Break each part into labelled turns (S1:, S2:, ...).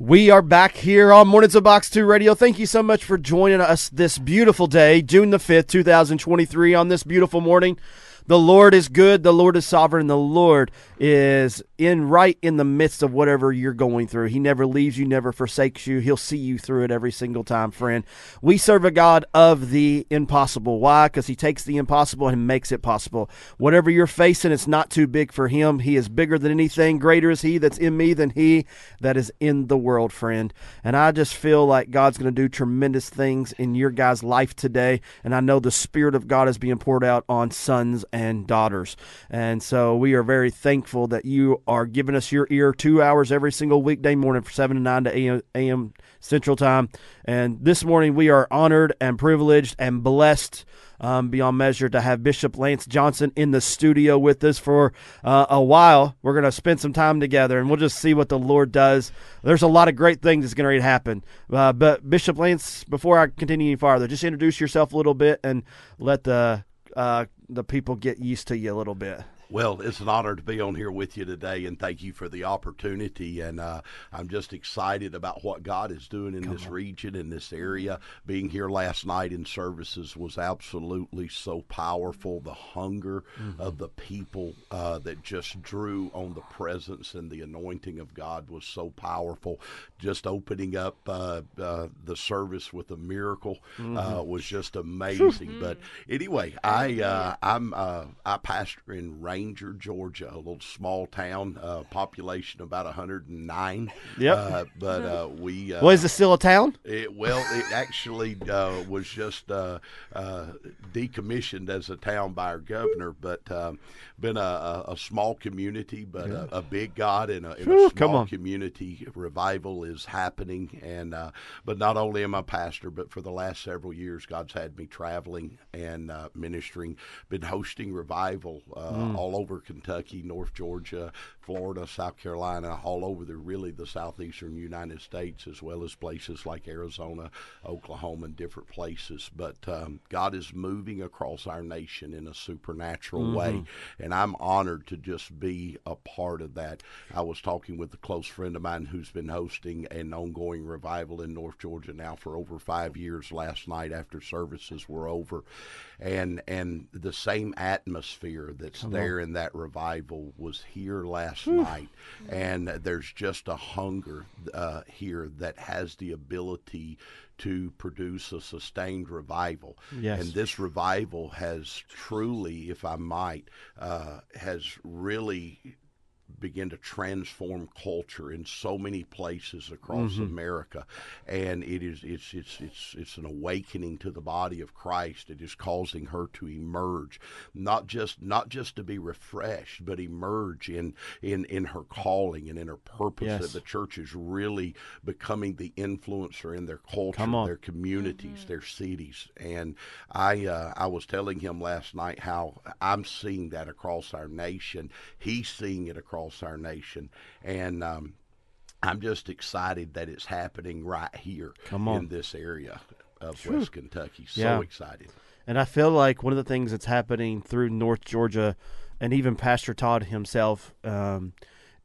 S1: We are back here on Mornings of Box 2 Radio. Thank you so much for joining us this beautiful day, June the 5th, 2023, on this beautiful morning. The Lord is good, the Lord is sovereign, the Lord is in right in the midst of whatever you're going through. He never leaves you, never forsakes you. He'll see you through it every single time, friend. We serve a God of the impossible. Why? Because He takes the impossible and makes it possible. Whatever you're facing, it's not too big for Him. He is bigger than anything. Greater is He that's in me than He that is in the world, friend. And I just feel like God's going to do tremendous things in your guys' life today. And I know the Spirit of God is being poured out on sons and daughters. And so we are very thankful that you are giving us your ear two hours every single weekday morning from 7 to 9 to a.m. a.m. Central Time. And this morning we are honored and privileged and blessed. Um, beyond measure to have Bishop Lance Johnson in the studio with us for uh, a while. We're going to spend some time together and we'll just see what the Lord does. There's a lot of great things that's going to happen. Uh, but Bishop Lance, before I continue any farther, just introduce yourself a little bit and let the uh, the people get used to you a little bit.
S2: Well, it's an honor to be on here with you today, and thank you for the opportunity. And uh, I'm just excited about what God is doing in Come this on. region, in this area. Being here last night in services was absolutely so powerful. The hunger mm-hmm. of the people uh, that just drew on the presence and the anointing of God was so powerful. Just opening up uh, uh the service with a miracle uh, mm-hmm. was just amazing. but anyway, I uh, I'm I pastor in. Ranger, Georgia, a little small town, uh, population about 109.
S1: Yep.
S2: Uh, but uh, we.
S1: Uh, well, is it still a town?
S2: It, well, it actually uh, was just uh, decommissioned as a town by our governor, but been a, a, small community, but yeah. a, a, big God in a, in a small community. Revival is happening, and but not only am I pastor, but for the last several years, God's had me traveling and ministering, been hosting revival mm all over Kentucky, North Georgia, Florida, South Carolina, all over the really the southeastern United States, as well as places like Arizona, Oklahoma, and different places. But um, God is moving across our nation in a supernatural mm-hmm. way, and I'm honored to just be a part of that. I was talking with a close friend of mine who's been hosting an ongoing revival in North Georgia now for over five years. Last night after services were over, and and the same atmosphere that's Come there on. in that revival was here last night, and there's just a hunger uh, here that has the ability to produce a sustained revival.
S1: Yes.
S2: And this revival has truly, if I might, uh, has really begin to transform culture in so many places across mm-hmm. America, and it is it's it's it's it's an awakening to the body of Christ. It is causing her to emerge, not just not just to be refreshed, but emerge in in in her calling and in her purpose. Yes. That the church is really becoming the influencer in their culture, their communities, mm-hmm. their cities. And I uh, I was telling him last night how I'm seeing that across our nation. He's seeing it across across our nation. And um, I'm just excited that it's happening right here in this area of Whew. West Kentucky. So yeah. excited.
S1: And I feel like one of the things that's happening through North Georgia, and even Pastor Todd himself, um,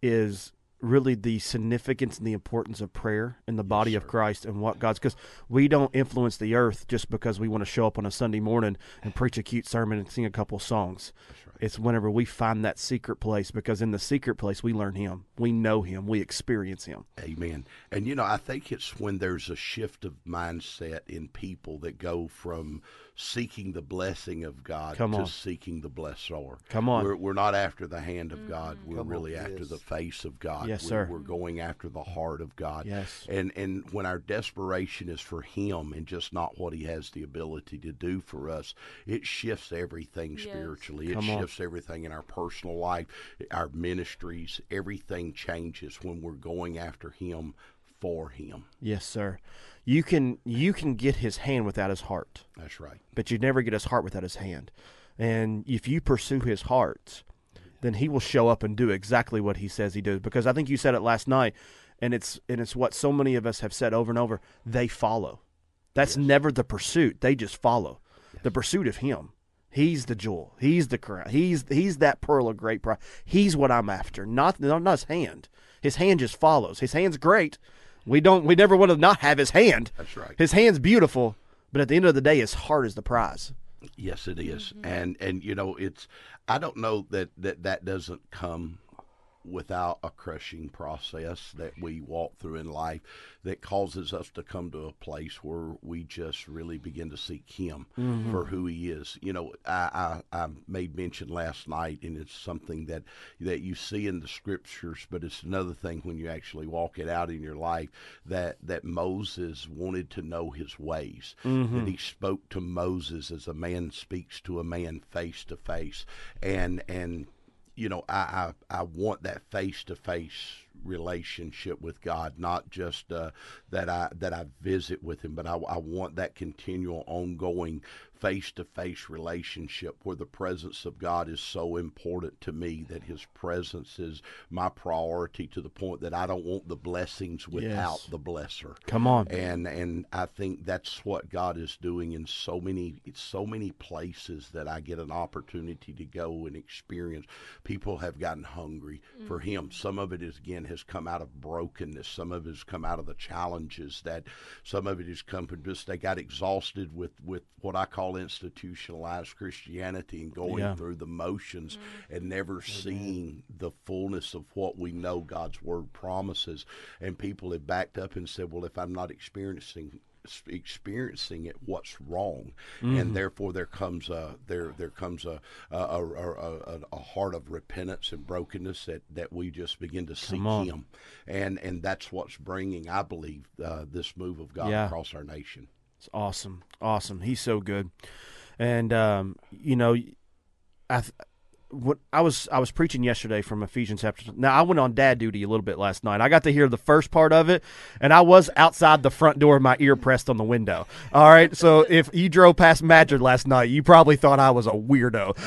S1: is really the significance and the importance of prayer in the body of Christ and what God's because we don't influence the earth just because we want to show up on a Sunday morning and preach a cute sermon and sing a couple songs. It's whenever we find that secret place because in the secret place we learn Him, we know Him, we experience Him.
S2: Amen. And you know, I think it's when there's a shift of mindset in people that go from seeking the blessing of God
S1: Come
S2: to seeking the blessor.
S1: Come on.
S2: We're, we're not after the hand of God. Mm-hmm. We're Come really on, after yes. the face of God.
S1: Yes,
S2: we're,
S1: sir.
S2: We're going after the heart of God.
S1: Yes.
S2: And and when our desperation is for Him and just not what He has the ability to do for us, it shifts everything yes. spiritually. It Come shifts on. everything in our personal life, our ministries. Everything changes when we're going after Him for Him.
S1: Yes, sir you can you can get his hand without his heart.
S2: That's right.
S1: But you never get his heart without his hand. And if you pursue his heart, then he will show up and do exactly what he says he does. Because I think you said it last night, and it's and it's what so many of us have said over and over. They follow. That's yes. never the pursuit. They just follow. Yes. The pursuit of him. He's the jewel. He's the crown. He's he's that pearl of great price. He's what I'm after. Not not his hand. His hand just follows. His hand's great We don't. We never want to not have his hand.
S2: That's right.
S1: His hand's beautiful, but at the end of the day, his heart is the prize.
S2: Yes, it is. Mm-hmm. and and you know it's. I don't know that that that doesn't come without a crushing process that we walk through in life that causes us to come to a place where we just really begin to seek him mm-hmm. for who he is. You know I, I i made mention last night and it's something that that you see in the scriptures but it's another thing when you actually walk it out in your life that that moses wanted to know his ways. Mm-hmm. That he spoke to moses as a man speaks to a man face to face. And and you know, I I, I want that face to face relationship with God, not just uh, that I that I visit with Him, but I, I want that continual, ongoing face to face relationship where the presence of God is so important to me that His presence is my priority to the point that I don't want the blessings without
S1: Yes.
S2: the blesser
S1: Come on.
S2: and and I think that's what God is doing in so many so many places that I get an opportunity to go and experience. People have gotten hungry for Him. Some of it is again has come out of brokenness. Some of it has come out of the challenges that. Some of it has come from just they got exhausted with with what I call institutionalized Christianity and going
S1: Yeah.
S2: through the motions mm. and never seeing the fullness of what we know God's word promises. And people have backed up and said, "Well, if I'm not experiencing experiencing it, what's wrong?" And therefore, there comes a there there comes a a, a, a, a, a heart of repentance and brokenness that that we just begin to seek. Him, and and that's what's bringing, I believe, uh, this move of God
S1: Yeah.
S2: across our nation.
S1: It's awesome, awesome. He's so good, and um, you know, I th- what I was I was preaching yesterday from Ephesians chapter. Now I went on dad duty a little bit last night. I got to hear the first part of it, and I was outside the front door, my ear pressed on the window. All right, so if you drove past Madrid last night, you probably thought I was a weirdo.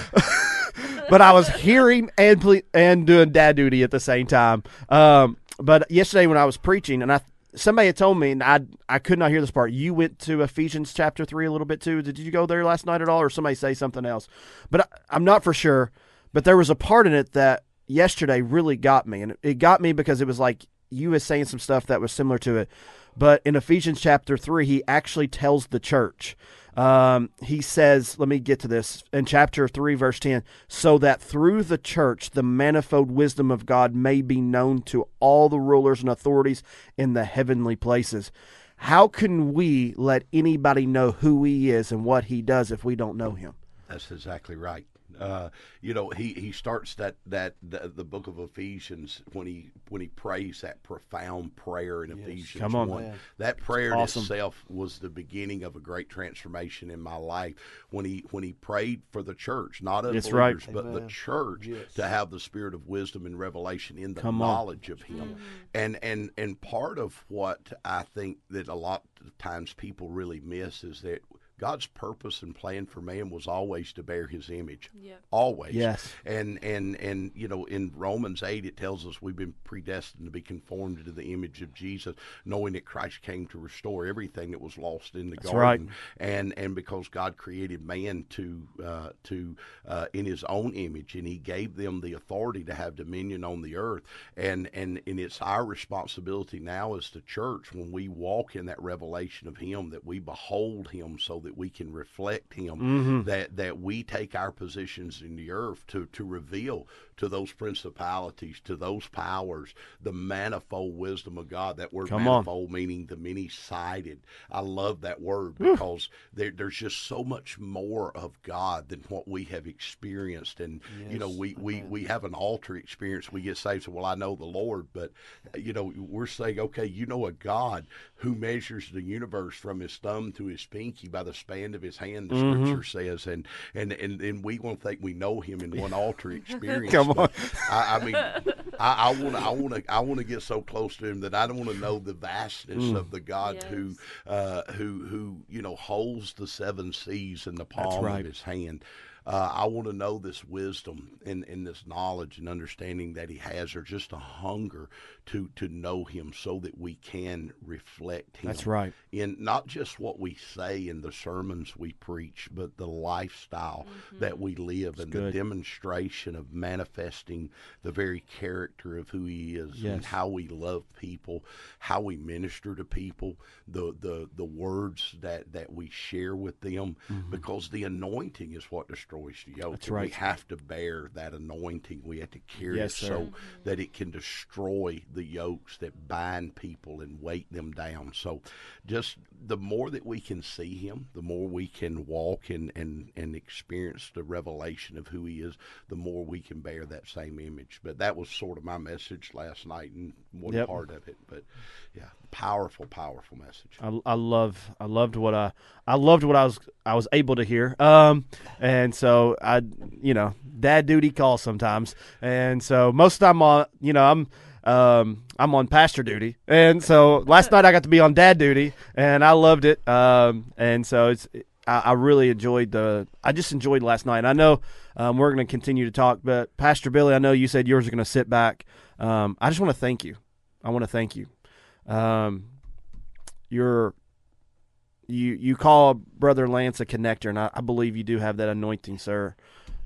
S1: but I was hearing and ple- and doing dad duty at the same time. Um, but yesterday when I was preaching, and I somebody had told me, and I I could not hear this part. You went to Ephesians chapter three a little bit too. Did you go there last night at all, or somebody say something else? But I, I'm not for sure. But there was a part in it that yesterday really got me, and it got me because it was like you was saying some stuff that was similar to it. But in Ephesians chapter three, he actually tells the church. Um, he says, let me get to this in chapter 3, verse 10 so that through the church the manifold wisdom of God may be known to all the rulers and authorities in the heavenly places. How can we let anybody know who he is and what he does if we don't know him?
S2: That's exactly right. Uh, you know, he, he starts that that the, the book of Ephesians when he when he prays that profound prayer in Ephesians
S1: Come on.
S2: one.
S1: Man.
S2: That prayer
S1: awesome.
S2: in itself was the beginning of a great transformation in my life when he when he prayed for the church, not
S1: That's right.
S2: unbelievers, but the church to have the spirit of wisdom and revelation in the
S1: Come on.
S2: knowledge of him. And and and part of what I think that a lot of times people really miss is that God's purpose and plan for man was always to bear his image.
S3: Yeah.
S2: Always.
S1: Yes.
S2: And and and you know, in Romans eight it tells us we've been predestined to be conformed to the image of Jesus, knowing that Christ came to restore everything that was lost in the
S1: That's
S2: garden. And and because God created man to uh, to uh, in his own image and he gave them the authority to have dominion on the earth. And and and it's our responsibility now as the church when we walk in that revelation of him that we behold him so that we can reflect him
S1: Mm-hmm.
S2: that that we take our positions in the earth to to reveal to those principalities to those powers the manifold wisdom of God. That word
S1: Come on.
S2: manifold meaning the many sided I love that word because there, there's just so much more of God than what we have experienced. And you know we, we we have an altar experience. We get saved so well I know the Lord. But you know we're saying okay you know a God who measures the universe from his thumb to his pinky by the span of his hand the
S1: Mm-hmm.
S2: scripture says. And and and, and we won't think we know him in one altar experience.
S1: Come on.
S2: I, I mean I want to I want to I want to get so close to him that I don't want to know the vastness
S1: Mm.
S2: of the God who uh, who who you know holds the seven seas in the palm
S1: right.
S2: of his hand uh, I want to know this wisdom and, and this knowledge and understanding that He has, or just a hunger to to know Him, so that we can reflect Him.
S1: That's right.
S2: In not just what we say in the sermons we preach, but the lifestyle that we live and the demonstration of manifesting the very character of who He is and how we love people, how we minister to people, the the the words that that we share with them, because the anointing is what destroys the yoke.
S1: Mm-hmm. That's right.
S2: We have to bear that anointing. We have to carry
S1: Yes,
S2: it so that it can destroy the yokes that bind people and weight them down. So, just the more that we can see Him, the more we can walk and and and experience the revelation of who He is, the more we can bear that same image. But that was sort of my message last night and one
S1: Yep.
S2: part of it. But yeah, powerful, powerful message.
S1: I, I love I loved what I I loved what I was I was able to hear. Um and so I you know dad duty calls sometimes and so most of the time on you know I'm um I'm on pastor duty and so last night I got to be on dad duty and I loved it um and so it's I, I really enjoyed the I just enjoyed last night. I know um, we're going to continue to talk, but Pastor Billy, I know you said yours are going to sit back. Um, I just want to thank you. I want to thank you. Um, you're you you call brother Lance a connector, and I, I believe you do have that anointing, sir.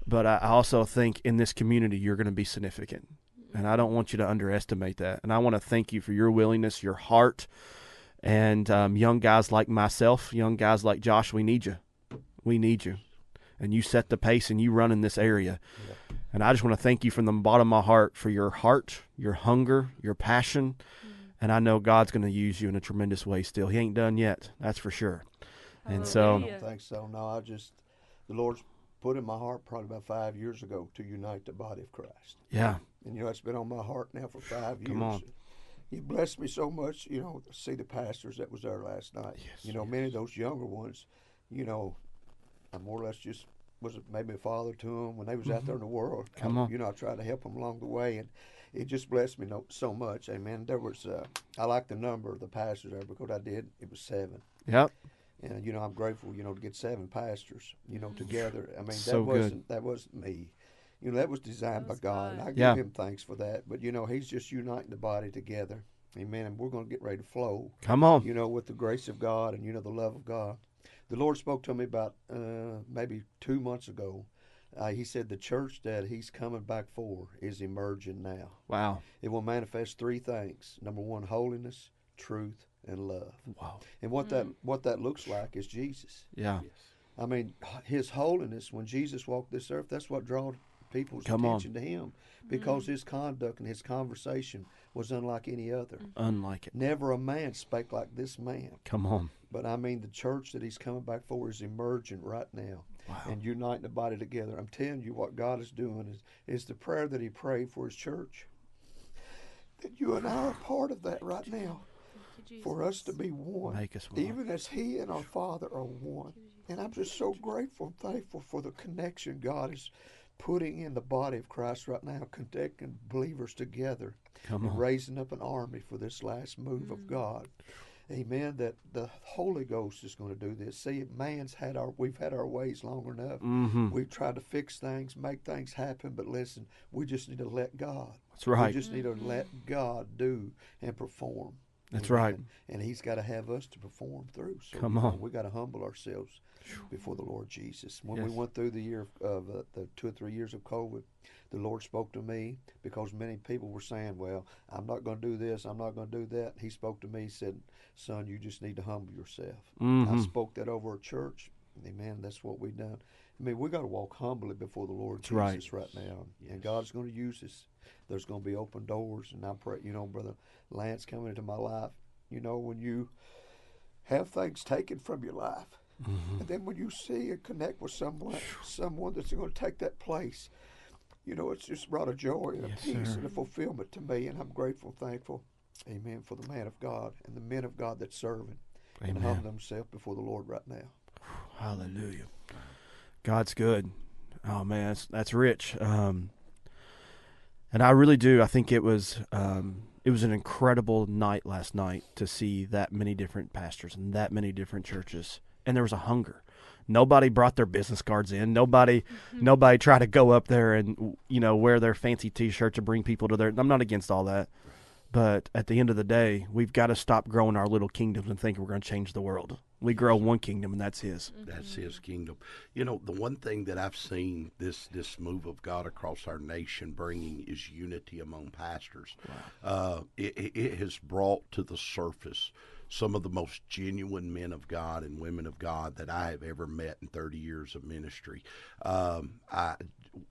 S1: But I, I also think in this community you're going to be significant, and I don't want you to underestimate that. And I want to thank you for your willingness, your heart, and um, young guys like myself, young guys like Josh. We need you. We need you, and you set the pace, and you run in this area. And I just want to thank you from the bottom of my heart for your heart, your hunger, your passion. And I know God's going to use you in a tremendous way still. He ain't done yet, that's for sure. And so,
S3: I don't think so. No, I just the Lord's put in my heart probably about five years ago to unite the body of Christ.
S1: yeah,
S3: And you know, it's been on my heart now for five years.
S1: Come on.
S3: He blessed me so much, you know, to see the pastors that was there last night.
S1: Yes,
S3: you know, many of those younger ones, you know, I more or less just was maybe a father to them when they was out there in the world.
S1: Mm-hmm. Come
S3: I-
S1: on.
S3: You know, I tried to help them along the way, and it just blessed me so much. Amen. There was, uh, I like the number of the pastors there because I did. It was seven.
S1: yep,
S3: And you know, I'm grateful, you know, to get seven pastors, you know, together. I mean,
S1: So
S3: that
S1: good.
S3: wasn't that wasn't me. You know, that was designed
S4: That was
S3: by God,
S4: God.
S3: I give
S1: Yeah.
S3: him thanks for that. But you know, he's just uniting the body together. Amen. And we're going to get ready to flow,
S1: come on.
S3: you know, with the grace of God and you know the love of God. The Lord spoke to me about uh, maybe two months ago. Uh, he said the church that he's coming back for is emerging now.
S1: Wow.
S3: It will manifest three things. Number one, holiness, truth, and love.
S1: Wow.
S3: And what that mm. what that looks like is Jesus.
S1: Yeah.
S3: I mean, his holiness when Jesus walked this earth, that's what drawed people's
S1: Come on.
S3: attention to him because mm. his conduct and his conversation was unlike any other. Mm-hmm.
S1: Unlike it.
S3: Never a man spake like this man.
S1: Come on.
S3: But I mean, the church that he's coming back for is emerging right now
S1: Wow.
S3: and uniting the body together. I'm telling you, what God is doing is, is the prayer that he prayed for his church. That you and I are part of that right now for us to be one,
S1: Make us one.
S3: even as He and our Father are one. And I'm just so grateful and thankful for the connection God is putting in the body of Christ right now, connecting believers together,
S1: Come
S3: and
S1: on.
S3: raising up an army for this last move of God. Amen. That the Holy Ghost is going to do this. See, man's had our we've had our ways long enough.
S1: Mm-hmm.
S3: We've tried to fix things, make things happen, but listen, we just need to let God.
S1: That's right.
S3: We just need to let God do and perform.
S1: That's
S3: Amen.
S1: right.
S3: And He's got to have us to perform through. So
S1: Come on.
S3: we got to humble ourselves before the Lord Jesus. When we went through the year of uh, the two or three years of COVID, the Lord spoke to me because many people were saying, "Well, I'm not going to do this. I'm not going to do that." He spoke to me. He said, "Son, you just need to humble yourself." I
S1: Mhm.
S3: spoke that over a church. Amen. That's what we've done. I mean, we got to walk humbly before the Lord
S1: That's.
S3: Jesus right, now, and God's going to use us. There's going to be open doors, and I pray, you know, brother Lance coming into my life. You know, when you have things taken from your life,
S1: Mm-hmm.
S3: and then when you see and connect with someone, someone that's going to take that place, you know, it's just brought a joy and a
S1: Yes,
S3: peace
S1: sir.
S3: and a fulfillment to me, and I'm grateful, thankful, Amen, for the man of God and the men of God that serve Him and
S1: Amen.
S3: humble themselves before the Lord right now.
S1: Hallelujah. God's good. Oh man, that's, that's rich. Um, and I really do. I think it was um, it was an incredible night last night to see that many different pastors and that many different churches, and there was a hunger. Nobody brought their business cards in. Nobody, nobody tried to go up there and you know wear their fancy T-shirt to bring people to their. I'm not against all that, but at the end of the day, we've got to stop growing our little kingdoms and thinking we're going to change the world. We grow one kingdom, and that's His.
S2: That's His kingdom. You know, the one thing that I've seen this this move of God across our nation bringing is unity among pastors. Uh, it, it- it has brought to the surface some of the most genuine men of God and women of God that I have ever met in 30 years of ministry. Um, I,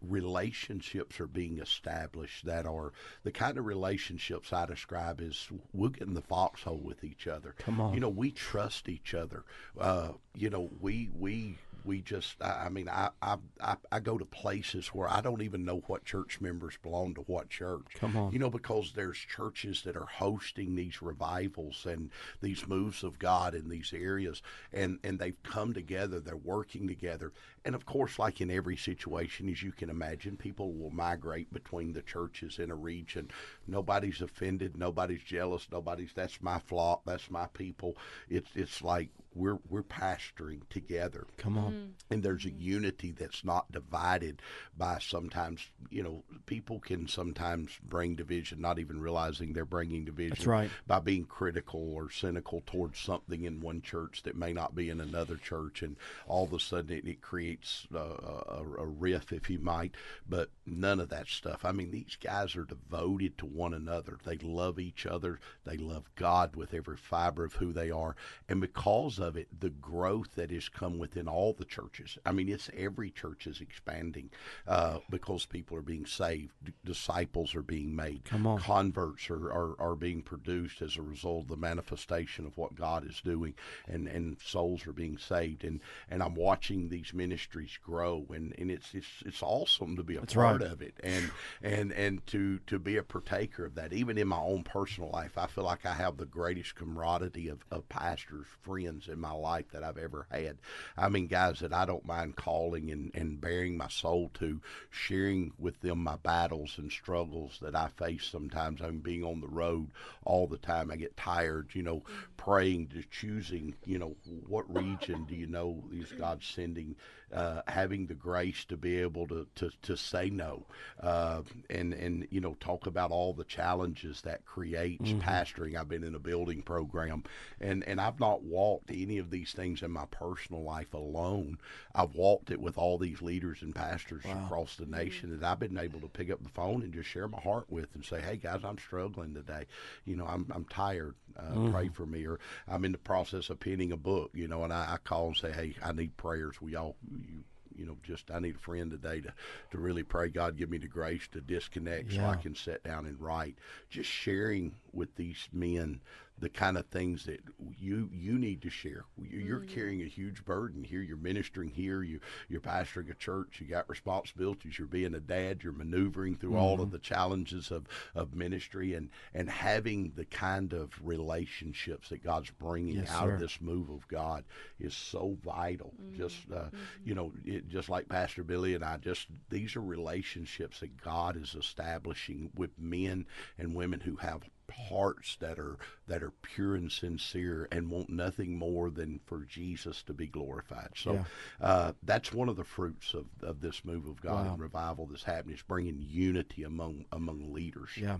S2: relationships are being established that are the kind of relationships I describe as we'll get in the foxhole with each other.
S1: Come on.
S2: You know, we trust each other. Uh, you know, we we we just I, mean I, I I I go to places where I don't even know what church members belong to what church.
S1: Come on.
S2: You know, because there's churches that are hosting these revivals and these moves of God in these areas and and they've come together, they're working together. And of course, like in every situation, as you can imagine, people will migrate between the churches in a region. Nobody's offended, nobody's jealous, nobody's that's my flock, that's my people. It's it's like we're we're pastoring together
S1: Come on. Mm-hmm.
S2: and there's a mm-hmm. unity that's not divided by sometimes you know people can sometimes bring division not even realizing they're bringing division
S1: That's right.
S2: by being critical or cynical towards something in one church that may not be in another church and all of a sudden it, it creates uh, a, a riff if you might but none of that stuff. I mean these guys are devoted to one another. They love each other. They love god with every fiber of who they are. And because of it the growth that has come within all the churches i mean it's every church is expanding uh, because people are being saved D- disciples are being made
S1: Come on.
S2: converts are, are, are being produced as a result of the manifestation of what God is doing and, and souls are being saved. And, and I'm watching these ministries grow and, and it's, it's it's awesome to be a
S1: That's
S2: part
S1: right.
S2: of it and and and to to be a partaker of that. Even in my own personal life I feel like I have the greatest camaraderie of, of pastors friends in my life that I've ever had. I mean guys that I don't mind calling and, and baring my soul to sharing with them my battles and struggles that I face sometimes. I'm being on the road all the time I get tired you know praying to choosing you know what region do you know is God sending uh, having the grace to be able to, to, to say no uh, and and you know talk about all the challenges that creates pastoring. I've been in a building program and and I've not walked any of these things in my personal life alone. I've walked it with all these leaders and pastors across the nation that I've been able to pick up the phone and just share my heart with and say hey guys I'm struggling today. You know I'm, I'm tired uh, pray for me or I'm in the process of penning a book you know and I, I call and say hey I need prayers. We all you, you know, just I need a friend today to, to really pray. God give me the grace to disconnect so I can sit down and write. Just sharing with these men the kind of things that you you need to share. You- You're mm-hmm. carrying a huge burden here. You're ministering here. You you're pastoring a church. You got responsibilities. You're being a dad. You're maneuvering through all of mm-hmm. the challenges of, of ministry and and having the kind of relationships that God's bringing
S1: Yes,
S2: out
S1: sir.
S2: of this move of God is so vital. Just mm-hmm. uh, you know, it, just like Pastor Billy and I, just these are relationships that God is establishing with men and women who have hearts that are that are pure and sincere and want nothing more than for Jesus to be glorified. So
S1: Yeah.
S2: uh, that's one of the fruits of, of this move of God
S1: Wow.
S2: and revival that's happening is bringing unity among among leaders.
S1: Yeah.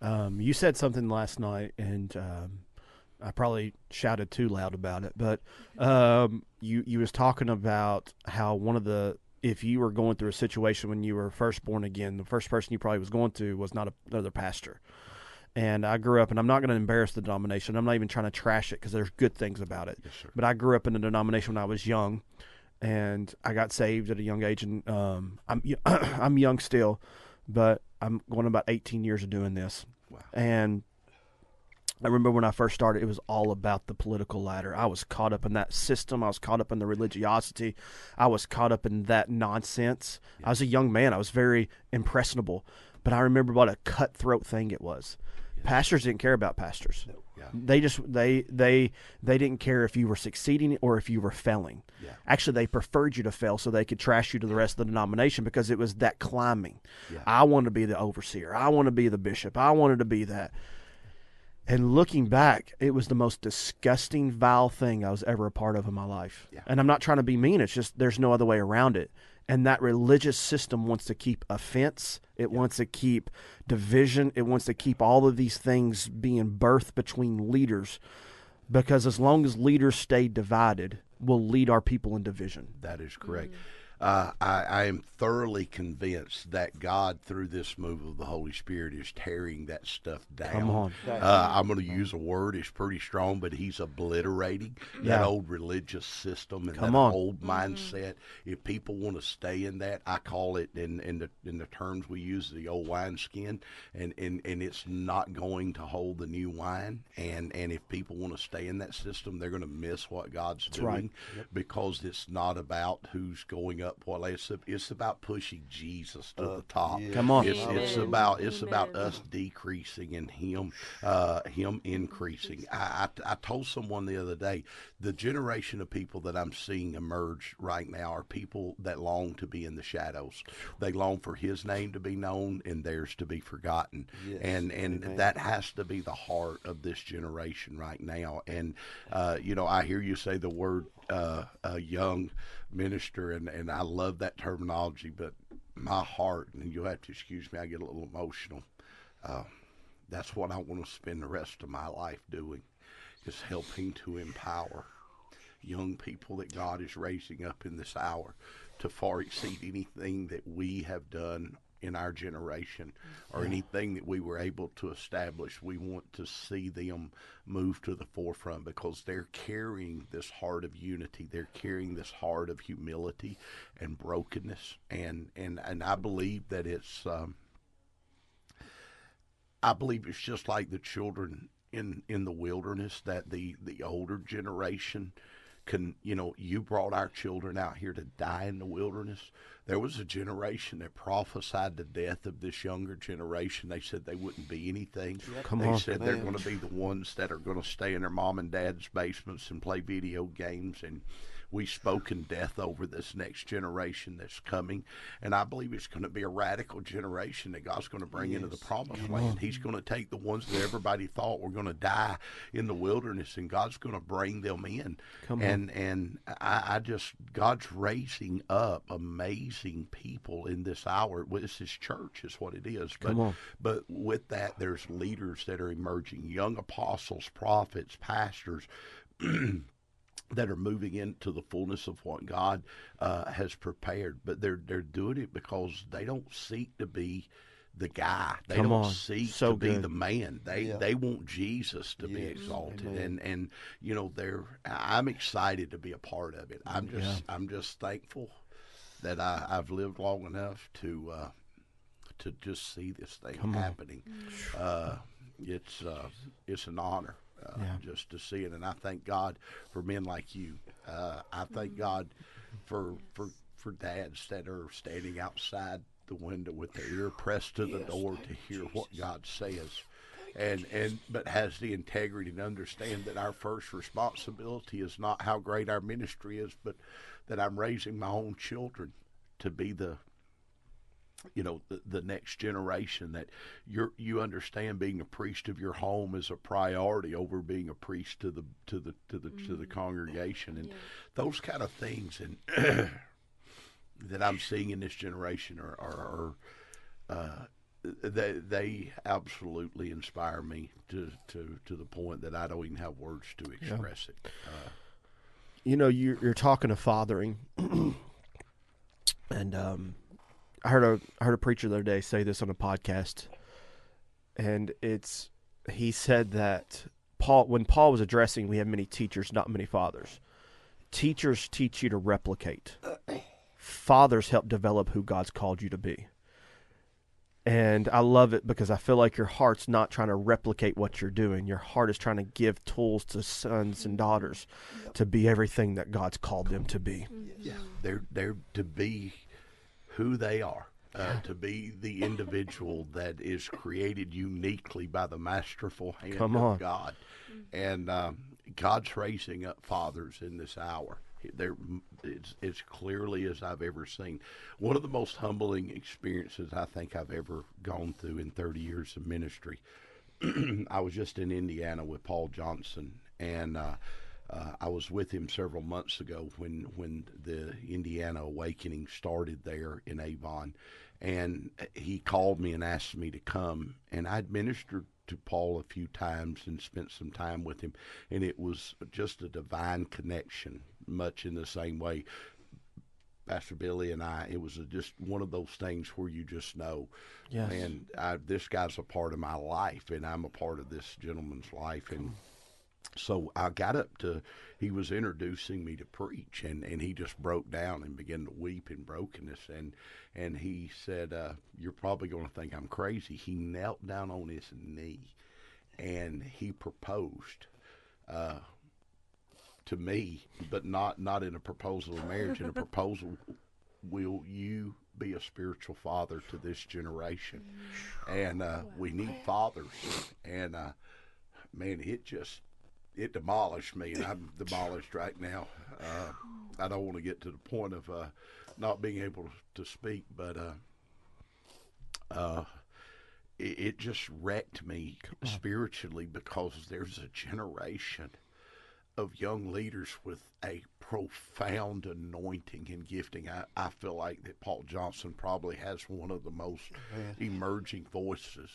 S1: Um, you said something last night, and um, I probably shouted too loud about it, but um, you you was talking about how one of the if you were going through a situation when you were first born again, the first person you probably was going to was not a, another pastor. And I grew up, and I'm not going to embarrass the denomination. I'm not even trying to trash it because there's good things about it.
S2: Yes.
S1: But I grew up in a denomination when I was young, and I got saved at a young age. And um, I'm I'm young still, but I'm going about 18 years of doing this.
S2: Wow.
S1: And I remember when I first started, it was all about the political ladder. I was caught up in that system. I was caught up in the religiosity. I was caught up in that nonsense. I was a young man. I was very impressionable. But I remember what a cutthroat thing it was. Pastors didn't care about pastors.
S2: Yeah.
S1: They just they they they didn't care if you were succeeding or if you were failing.
S2: Yeah.
S1: Actually, they preferred you to fail so they could trash you to the rest of the denomination because it was that climbing.
S2: Yeah.
S1: I wanted to be the overseer. I want to be the bishop. I wanted to be that. And looking back, it was the most disgusting, vile thing I was ever a part of in my life. And I'm not trying to be mean. It's just there's no other way around it. And that religious system wants to keep offense. It wants to keep division. It wants to keep all of these things being birthed between leaders. Because as long as leaders stay divided, will lead our people in division.
S2: That is correct. Mm. Uh, I, I am thoroughly convinced that God, through this move of the Holy Spirit, is tearing that stuff down.
S1: Come on.
S2: Uh, I'm going to use a word; it's pretty strong, but He's obliterating
S1: Yeah.
S2: that old religious system and
S1: Come
S2: that
S1: on.
S2: old mindset. If people want to stay in that, I call it in, in the in the terms we use the old wineskin, and, and and it's not going to hold the new wine. And and if people want to stay in that system, they're going to miss what God's doing
S1: right.
S2: because it's not about who's going up what it's, it's about pushing Jesus to the top.
S3: yeah.
S1: Come on.
S2: It's, it's about it's about us decreasing and him uh, him increasing. I, I I told someone the other day the generation of people that I'm seeing emerge right now are people that long to be in the shadows. They long for His name to be known and theirs to be forgotten.
S3: Yes.
S2: And and
S3: Amen.
S2: that has to be the heart of this generation right now. And uh, you know I hear you say the word uh, uh, young minister, and, and I love that terminology, but my heart, and you'll have to excuse me, I get a little emotional. Uh, that's what I want to spend the rest of my life doing, is helping to empower young people that God is raising up in this hour to far exceed anything that we have done in our generation or anything that we were able to establish. We want to see them move to the forefront because they're carrying this heart of unity. They're carrying this heart of humility and brokenness. And and, and I believe that it's um, I believe it's just like the children in in the wilderness that the the older generation can you know you brought our children out here to die in the wilderness. There was a generation that prophesied the death of this younger generation. They said they wouldn't be anything.
S1: Come
S2: they
S1: on.
S2: said they're going to be the ones that are going to stay in their mom and dad's basements and play video games and we spoken death over this next generation that's coming and i believe it's going to be a radical generation that god's going to bring into the
S3: Yes.
S2: promised land he's going to take the ones that everybody thought were going to die in the wilderness and god's going to bring them in
S1: Come on.
S2: and and I, I just god's raising up amazing people in this hour well, this is church is what it is but
S1: Come on.
S2: but with that there's leaders that are emerging young apostles prophets pastors that are moving into the fullness of what God uh, has prepared. But they're they're doing it because they don't seek to be the guy. They
S1: Come
S2: don't
S1: on.
S2: seek
S1: So
S2: to be the man. They
S3: Yeah.
S2: they want Jesus to be exalted,
S3: Amen.
S2: and and you know they're. I'm excited to be a part of it. I'm just I'm just thankful that I, I've lived long enough to uh, to just see this thing
S1: Come
S2: happening. Uh, it's uh, it's an honor uh,
S1: Yeah.
S2: just to see it, and I thank God for men like you. Uh, I thank God for for for dads that are standing outside the window with their ear pressed to the door to hear what God says. And and but has the integrity to understand that our first responsibility is not how great our ministry is, but that I'm raising my own children to be the you know the, the next generation that you you understand being a priest of your home is a priority over being a priest to the to the to the to the congregation. And those kind of things and that I'm seeing in this generation are are, are uh, they they absolutely inspire me to, to to the point that I don't even have words to express it. Uh,
S1: you know you're, you're talking to fathering. And um, i heard a I heard a preacher the other day say this on a podcast and it's he said that paul when paul was addressing we have many teachers not many fathers. Teachers teach you to replicate. Fathers help develop who god's called you to be. And I love it because I feel like your heart's not trying to replicate what you're doing. Your heart is trying to give tools to sons and daughters to be everything that God's called them to be.
S2: yeah, they're they're to be who they are. Uh, to be the individual that is created uniquely by the masterful hand
S1: Come
S2: of
S1: on.
S2: God, and um, God's raising up fathers in this hour. They're it's as clearly as I've ever seen. One of the most humbling experiences I think I've ever gone through in 30 years of ministry I was just in Indiana with Paul Johnson, and uh, uh, I was with him several months ago when when the Indiana Awakening started there in Avon, and he called me and asked me to come, and I'd ministered to Paul a few times and spent some time with him, and it was just a divine connection, much in the same way. Pastor Billy and I, it was a, just one of those things where you just know,
S1: Yes.
S2: man, I, this guy's a part of my life, and I'm a part of this gentleman's life, and so I got up to he was introducing me to preach and, and he just broke down and began to weep in brokenness. And and he said uh, you're probably going to think I'm crazy. He knelt down on his knee and he proposed uh, to me but not not in a proposal of marriage in a proposal will you be a spiritual father to this generation? And uh, we need fathers. And uh, man it just it demolished me, and I'm demolished right now. Uh, I don't want to get to the point of uh, not being able to speak, but uh, uh, it, it just wrecked me spiritually because there's a generation of young leaders with a profound anointing and gifting. I, I feel like that Paul Johnson probably has one of the most emerging voices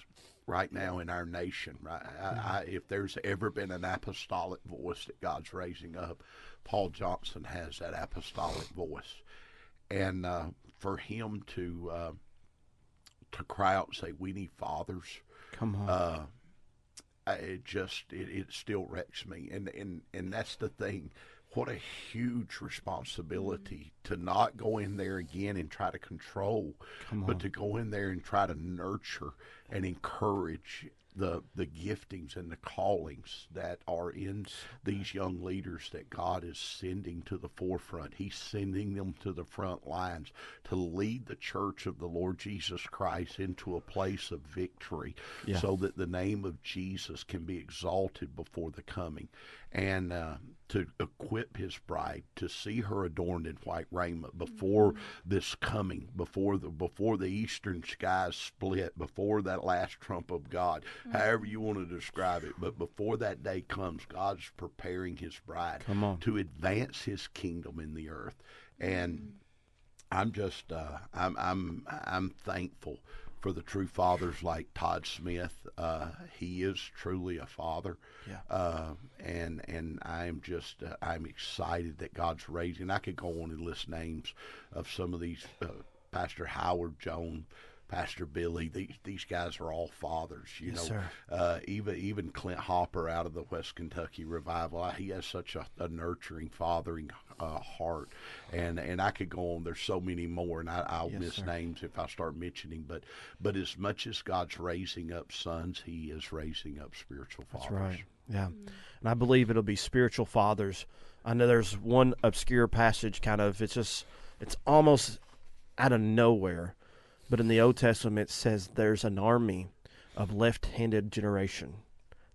S2: right now in our nation. Right, I, I, if there's ever been an apostolic voice that God's raising up, Paul Johnson has that apostolic voice, and uh, for him to uh, to cry out and say, "We need fathers."
S1: Come on.
S2: uh, it just it, it still wrecks me and and and that's the thing what a huge responsibility to not go in there again and try to control but to go in there and try to nurture and encourage the the giftings and the callings that are in these young leaders that God is sending to the forefront. He's sending them to the front lines to lead the church of the Lord Jesus Christ into a place of victory
S1: Yeah.
S2: so that the name of Jesus can be exalted before the coming and uh, to equip his bride to see her adorned in white raiment before mm-hmm. this coming before the before the eastern skies split before that last trump of God however you mm-hmm. want to describe it. But before that day comes God's preparing his bride
S1: Come on.
S2: to advance his kingdom in the earth. And mm-hmm. I'm just uh, I'm I'm I'm thankful for the true fathers like Todd Smith. Uh, he is truly a father,
S1: Yeah.
S2: uh, and and I'm just uh, I'm excited that God's raising. I could go on and list names of some of these uh, Pastor Howard Jones. Pastor Billy, these these guys are all fathers, you
S1: Yes,
S2: know.
S1: sir.
S2: Uh, even even Clint Hopper out of the West Kentucky Revival, he has such a, a nurturing, fathering uh, heart, and and I could go on. There's so many more, and I, I'll
S1: Yes,
S2: miss
S1: sir.
S2: names if I start mentioning. But but as much as God's raising up sons, He is raising up spiritual fathers.
S1: That's right. Yeah. And I believe it'll be spiritual fathers. I know there's one obscure passage kind of it's just it's almost out of nowhere. But in the Old Testament it says there's an army of left-handed generation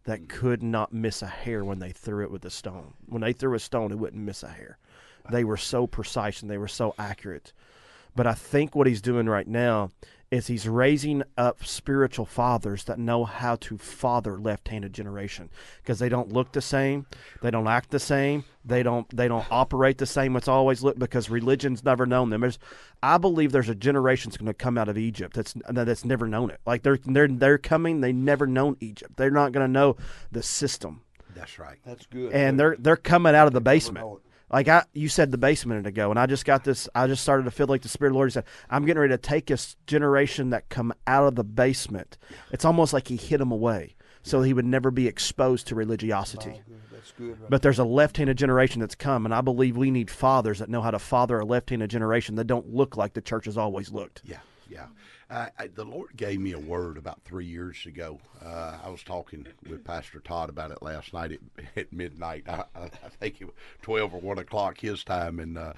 S1: that hmm. could not miss a hair when they threw it with a stone. When they threw a stone, it wouldn't miss a hair. They were so precise and they were so accurate. But I think what he's doing right now is he's raising up spiritual fathers that know how to father left-handed generation because they don't look the same, they don't act the same, they don't they don't operate the same. It's always look because religion's never known them. There's, I believe there's a generation that's going to come out of Egypt that's that's never known it. Like they're they're they're coming, they never known Egypt. They're not going to know the system,
S2: That's right.
S3: That's good.
S1: and they're they're coming out of the basement. Like I, you said the basement a minute ago, and I just got this. I just started to feel like the Spirit of the Lord said, "I'm getting ready to take this generation that come out of the basement." It's almost like He hid them away, so He would never be exposed to religiosity.
S3: Oh. That's good. Right
S1: But there's a left-handed generation that's come, and I believe we need fathers that know how to father a left-handed generation that don't look like the church has always looked.
S2: Yeah, yeah. I, the Lord gave me a word about three years ago. Uh, I was talking with Pastor Todd about it last night at, at midnight. I, I, think it was twelve or one o'clock his time, and uh,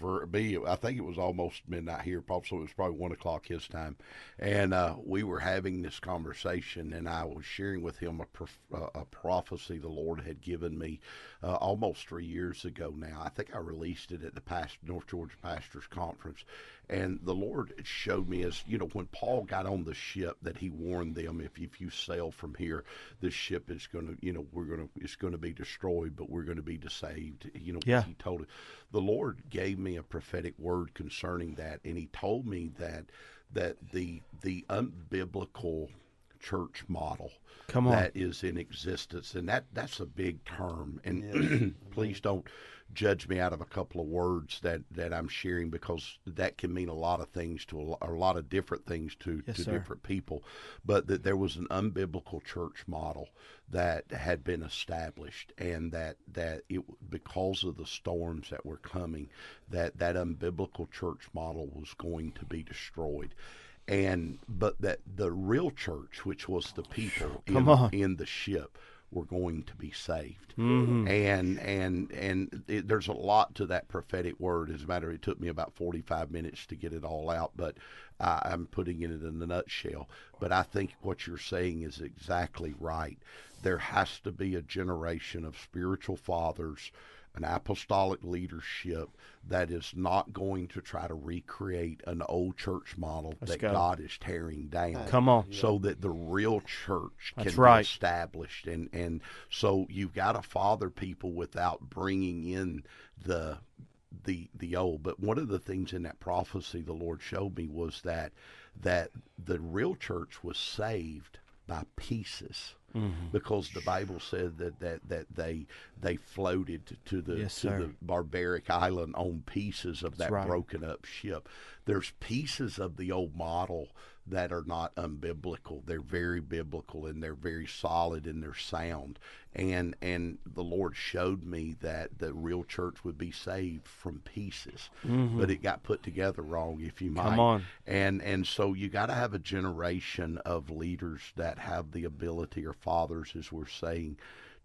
S2: for me, I think it was almost midnight here. Probably so it was probably one o'clock his time, and uh, we were having this conversation, and I was sharing with him a, prof- a prophecy the Lord had given me uh, almost three years ago now. I think I released it at the past North Georgia Pastors Conference, and the Lord showed me as you know when Paul got on the ship, that he warned them, if if you sail from here, this ship is going to, you know, we're going to, it's going to be destroyed, but we're going to be saved. You know,
S1: Yeah.
S2: he told it. The Lord gave me a prophetic word concerning that, and He told me that that the the unbiblical church model
S1: Come on.
S2: that is in existence, and that that's a big term. And please don't judge me out of a couple of words that that I'm sharing because that can mean a lot of things to a, a lot of different things to
S1: Yes,
S2: to
S1: sir.
S2: different people. But that there was an unbiblical church model that had been established, and that that it because of the storms that were coming, that that unbiblical church model was going to be destroyed. And but that the real church, which was the people
S1: Come
S2: in,
S1: on.
S2: in the ship, were going to be saved.
S1: Mhm.
S2: And and and it, there's a lot to that prophetic word. As a matter, it took me about 45 minutes to get it all out, but I, I'm putting it in a nutshell. But I think what you're saying is exactly right. There has to be a generation of spiritual fathers, an apostolic leadership that is not going to try to recreate an old church model
S1: Let's
S2: that
S1: go.
S2: God is tearing down
S1: Come on.
S2: so that the real church can
S1: That's
S2: be
S1: right.
S2: established and and so you've got to father people without bringing in the the the old but one of the things in that prophecy the lord showed me was that that the real church was saved by pieces
S1: Mm-hmm.
S2: because the Bible said that, that, that they they floated to, the
S1: Yes,
S2: to
S1: sir.
S2: the barbaric island on pieces of that
S1: right.
S2: broken up ship. There's pieces of the old model that are not unbiblical. They're very biblical and they're very solid and they're sound. And and the Lord showed me that the real church would be saved from pieces, but it got put together wrong, if you might.
S1: Mm-hmm. Come on.
S2: And and so you got to have a generation of leaders that have the ability, or fathers, as we're saying,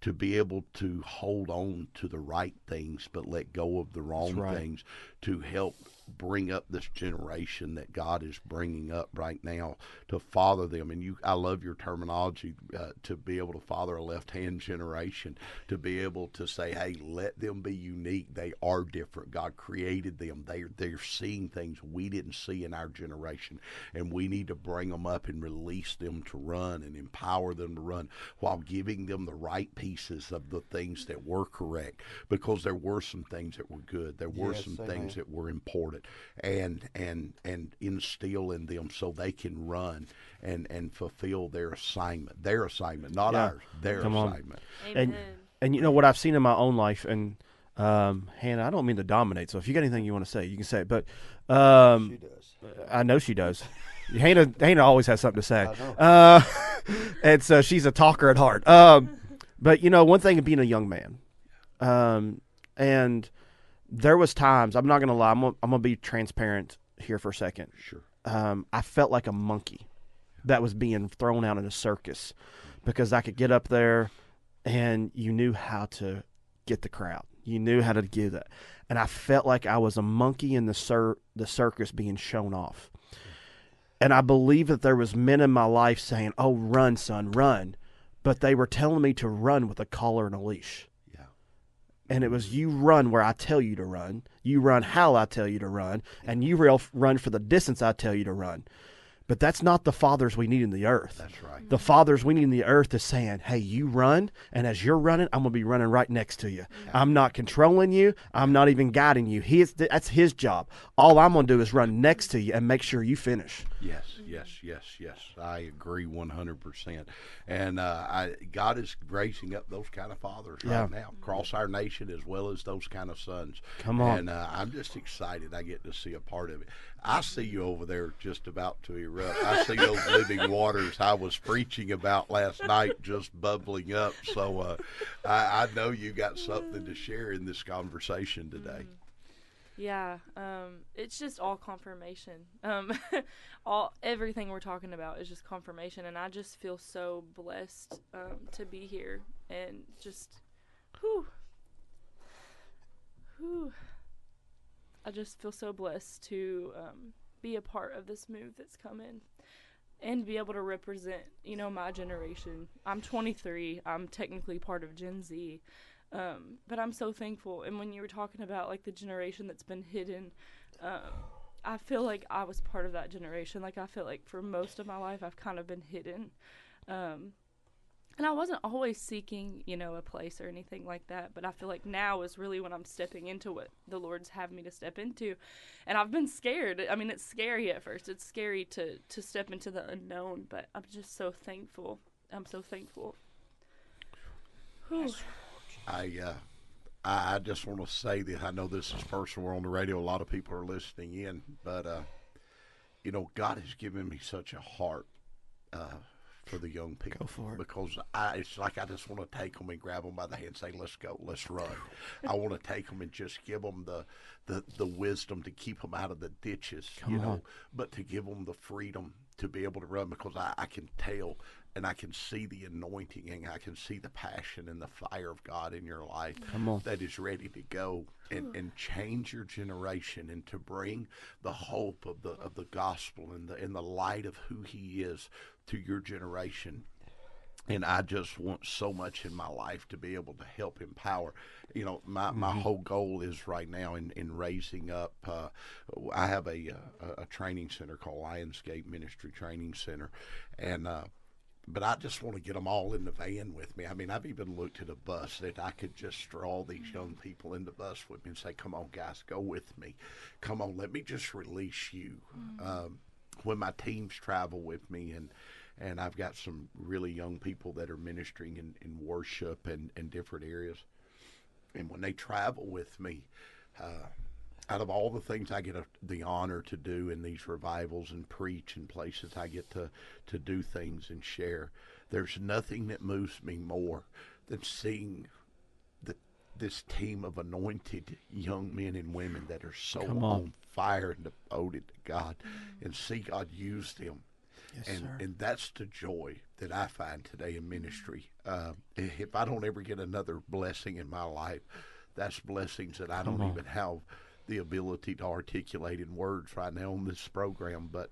S2: to be able to hold on to the right things, but let go of the wrong
S1: right.
S2: things, to help bring up this generation that God is bringing up right now to father them. And you, I love your terminology uh, to be able to father a left-hand generation, to be able to say, "Hey, let them be unique. They are different. God created them. They they're seeing things we didn't see in our generation, and we need to bring them up and release them to run and empower them to run while giving them the right pieces of the things that were correct because there were some things that were good. There were
S3: Yes,
S2: some
S3: amen.
S2: things that were important and and and instill in them so they can run and and fulfill their assignment their assignment not
S1: Yeah.
S2: ours their
S1: Come on.
S2: assignment
S1: And and you know what I've seen in my own life, and um, Hannah, I don't mean to dominate. So if you got anything you want to say, you can say it. But um,
S3: She does.
S1: I know she does. Hannah, Hannah always has something to say.
S3: I know.
S1: Uh, and so she's a talker at heart. Um, but you know, one thing of being a young man, um, and there was times I'm not gonna lie. I'm gonna, I'm gonna be transparent here for a second.
S2: sure
S1: Um, I felt like a monkey that was being thrown out in a circus because I could get up there and you knew how to get the crowd. You knew how to give that. And I felt like I was a monkey in the cir- the circus being shown off. And I believe that there was men in my life saying, "Oh, run, son, run," but they were telling me to run with a collar and a leash. And it was you run where I tell you to run, you run how I tell you to run, and you run for the distance I tell you to run. But that's not the fathers we need in the earth.
S2: that's right
S1: The fathers we need in the earth is saying, "Hey, you run, and as you're running, I'm gonna be running right next to you. I'm not controlling you. I'm not even guiding you. He is, that's his job. All I'm gonna do is run next to you and make sure you finish."
S2: Yes, yes, yes, yes. I agree one hundred percent. And uh, I, God is raising up those kind of fathers
S1: Yeah.
S2: right now across our nation, as well as those kind of sons.
S1: Come on.
S2: And uh, I'm just excited. I get to see a part of it. I see you over there just about to erupt. I see those living waters I was preaching about last night just bubbling up. So uh, I, I know you got something to share in this conversation today.
S4: Yeah, um, it's just all confirmation. Um, all everything we're talking about is just confirmation, and I just feel so blessed um, to be here and just, whew, whew. I just feel so blessed to um, be a part of this move that's coming and be able to represent, you know, my generation. I'm 23. I'm technically part of Gen Z. Um, but I'm so thankful. And when you were talking about like the generation that's been hidden, um, I feel like I was part of that generation. Like I feel like for most of my life I've kind of been hidden. Um and I wasn't always seeking, you know, a place or anything like that, but I feel like now is really when I'm stepping into what the Lord's having me to step into. And I've been scared. I mean, it's scary at first. It's scary to to step into the unknown, but I'm just so thankful. I'm so thankful. Whew.
S2: I uh, I I just want to say that I know this is personal. We're on the radio. A lot of people are listening in, but uh, you know, God has given me such a heart uh, for the young people.
S1: Go for it.
S2: Because I, it's like I just want to take them and grab them by the hand, and say, "Let's go, let's run." I want to take them and just give them the, the the wisdom to keep them out of the ditches,
S1: Come
S2: you know, but to give them the freedom to be able to run because I, I can tell and I can see the anointing and I can see the passion and the fire of God in your life
S1: Come on.
S2: that is ready to go and, and change your generation and to bring the hope of the of the gospel and the and the light of who he is to your generation and I just want so much in my life to be able to help empower. You know, my, my whole goal is right now in, in raising up. Uh, I have a, uh, a training center called Lionsgate Ministry Training Center, and uh, but I just want to get them all in the van with me. I mean, I've even looked at a bus that I could just draw these young people in the bus with me and say, "Come on, guys, go with me. Come on, let me just release you." Um, when my teams travel with me and and I've got some really young people that are ministering in, in worship and, and different areas. And when they travel with me, uh, out of all the things I get a, the honor to do in these revivals and preach in places I get to, to do things and share, there's nothing that moves me more than seeing the, this team of anointed young men and women that are so
S1: Come
S2: on.
S1: on.
S2: fire and devoted to God and see God use them
S1: Yes,
S2: and
S1: sir.
S2: and that's the joy that I find today in ministry. Uh, if I don't ever get another blessing in my life, that's blessings that I don't
S1: on.
S2: even have the ability to articulate in words right now on this program. But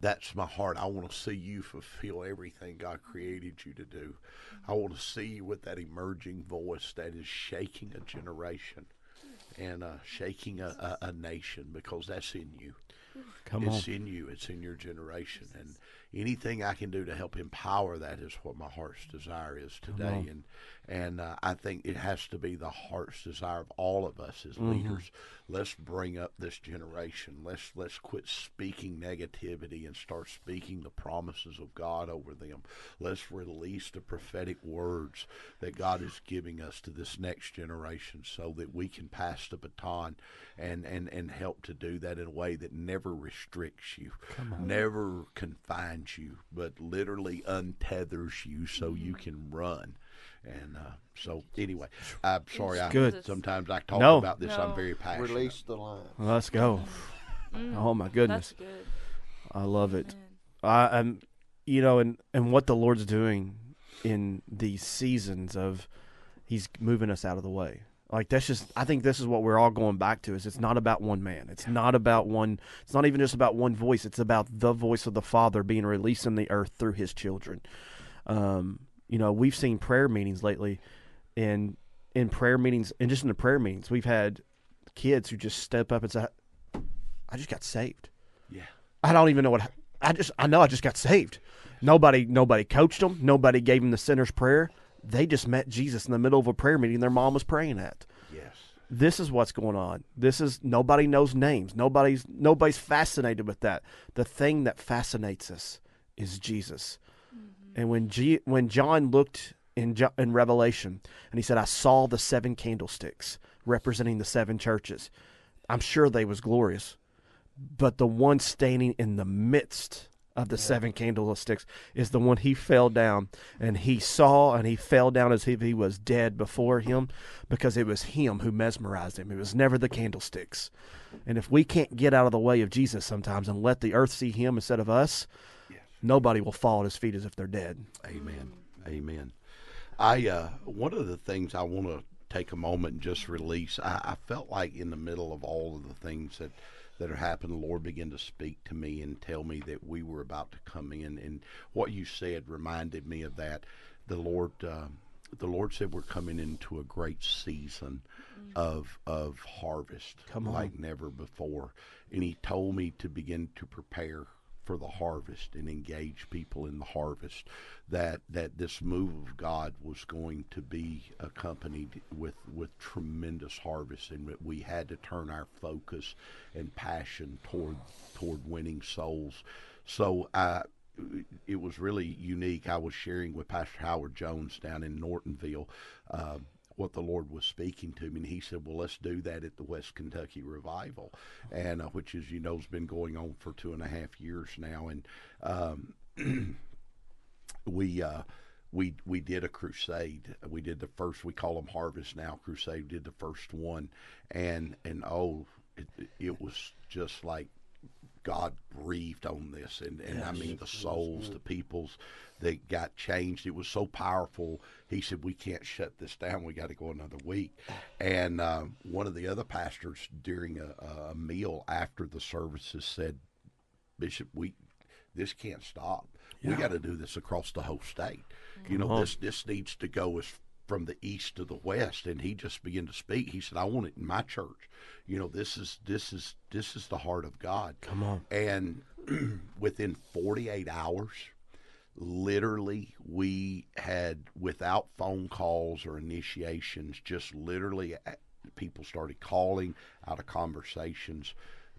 S2: that's my heart. I want to see you fulfill everything God created you to do. I want to see you with that emerging voice that is shaking a generation and uh, shaking a, a, a nation because that's in you
S1: Come on.
S2: it's in you it's in your generation and anything i can do to help empower that is what my heart's desire is today. and and uh, i think it has to be the heart's desire of all of us as
S1: Mm-hmm.
S2: leaders. Let's bring up this generation. Let's let's quit speaking negativity and start speaking the promises of god over them. Let's release the prophetic words that god is giving us to this next generation so that we can pass the baton and and and help to do that in a way that never restricts you never confines you but literally untethers you so you can run and uh, so anyway i'm sorry i
S1: good.
S2: sometimes i talk
S1: No.
S2: about this i'm very passionate
S3: Release the line.
S1: Let's go. Oh my goodness.
S4: Good.
S1: I love it.
S4: Man.
S1: I am, you know, and and what the Lord's doing in these seasons of, He's moving us out of the way. Like that's just, I think this is what we're all going back to. Is it's not about one man. It's not about one. It's not even just about one voice. It's about the voice of the Father being released in the earth through His children. Um, you know, we've seen prayer meetings lately, and in prayer meetings, and just in the prayer meetings, we've had kids who just step up and say, "I just got saved."
S2: yeah
S1: I don't even know what I just I know I just got saved. Nobody nobody coached them. Nobody gave them the sinner's prayer. They just met Jesus in the middle of a prayer meeting their mom was praying at.
S2: yes
S1: This is what's going on. This is nobody knows names. Nobody's nobody's fascinated with that. The thing that fascinates us is Jesus. Mm-hmm. And when G, when John looked in Jo- in Revelation and he said, "I saw the seven candlesticks representing the seven churches," I'm sure they was glorious but the one standing in the midst of the seven candlesticks is the one he fell down and he saw and he fell down as if he was dead before him because it was him who mesmerized him it was never the candlesticks and if we can't get out of the way of jesus sometimes and let the earth see him instead of us nobody will fall at his feet as if they're dead
S2: Amen. Amen. I uh, one of the things I want to take a moment and just release. I, I felt like in the middle of all of the things that that are happening, the Lord began to speak to me and tell me that we were about to come in. And what you said reminded me of that. The Lord uh, the Lord said we're coming into a great season of of harvest
S1: Come on.
S2: like never before, and He told me to begin to prepare for the harvest and engage people in the harvest. That that this move of God was going to be accompanied with with tremendous harvest, and that we had to turn our focus and passion toward toward winning souls. So I it was really unique. I was sharing with Pastor Howard Jones down in Nortonville uh, what the Lord was speaking to me, and he said, "Well, let's do that at the West Kentucky Revival," and uh, which, as you know, has been going on for two and a half years now, and um, we. Uh, we we did a crusade. We did the first. We call them Harvest Now Crusade. We did the first one, and and oh, it, it was just like God breathed on this, and, and I mean the souls, the peoples that got changed. It was so powerful. He said, "We can't shut this down. We got to go another week." And uh, one of the other pastors during a, a meal after the services said, "Bishop, we this can't stop. We got to do this across the whole state. You know, this this needs to go as from the east to the west." And he just began to speak. He said, "I want it in my church. You know, this is this is this is the heart of God."
S1: Come on.
S2: And within 48 hours, literally, we had, without phone calls or initiations, just literally uh, people started calling out of conversations.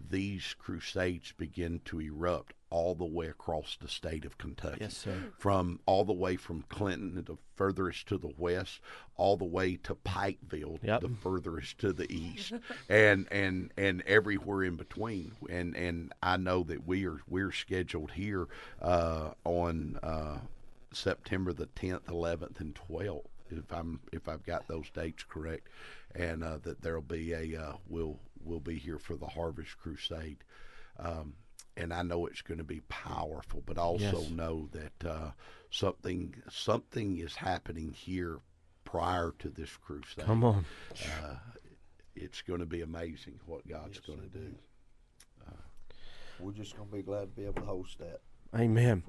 S2: These crusades begin to erupt all the way across the state of Kentucky
S1: Yes, sir.
S2: from all the way from Clinton, the furthest to the west, all the way to Pikeville,
S1: Yep.
S2: the furthest to the east, and and and everywhere in between. And and I know that we are we're scheduled here uh, on uh, September the tenth, eleventh, and twelfth. If I'm if I've got those dates correct, and uh, that there'll be a uh, we'll we'll be here for the Harvest Crusade. Um, and I know it's going to be powerful, but I also
S1: Yes.
S2: know that uh, something something is happening here prior to this crusade.
S1: Come on.
S2: It's going to be amazing what God's going to do.
S3: We're just gonna be glad to be able to host that.
S1: Amen.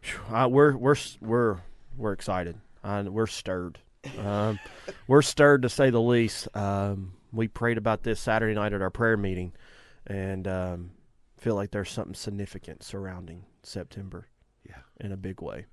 S1: Phew, Uh, we're we're we're we're excited. Uh, we're stirred. Um, we're stirred to say the least. Um, we prayed about this Saturday night at our prayer meeting, and um, feel like there's something significant surrounding September
S2: Yeah.
S1: in a big way.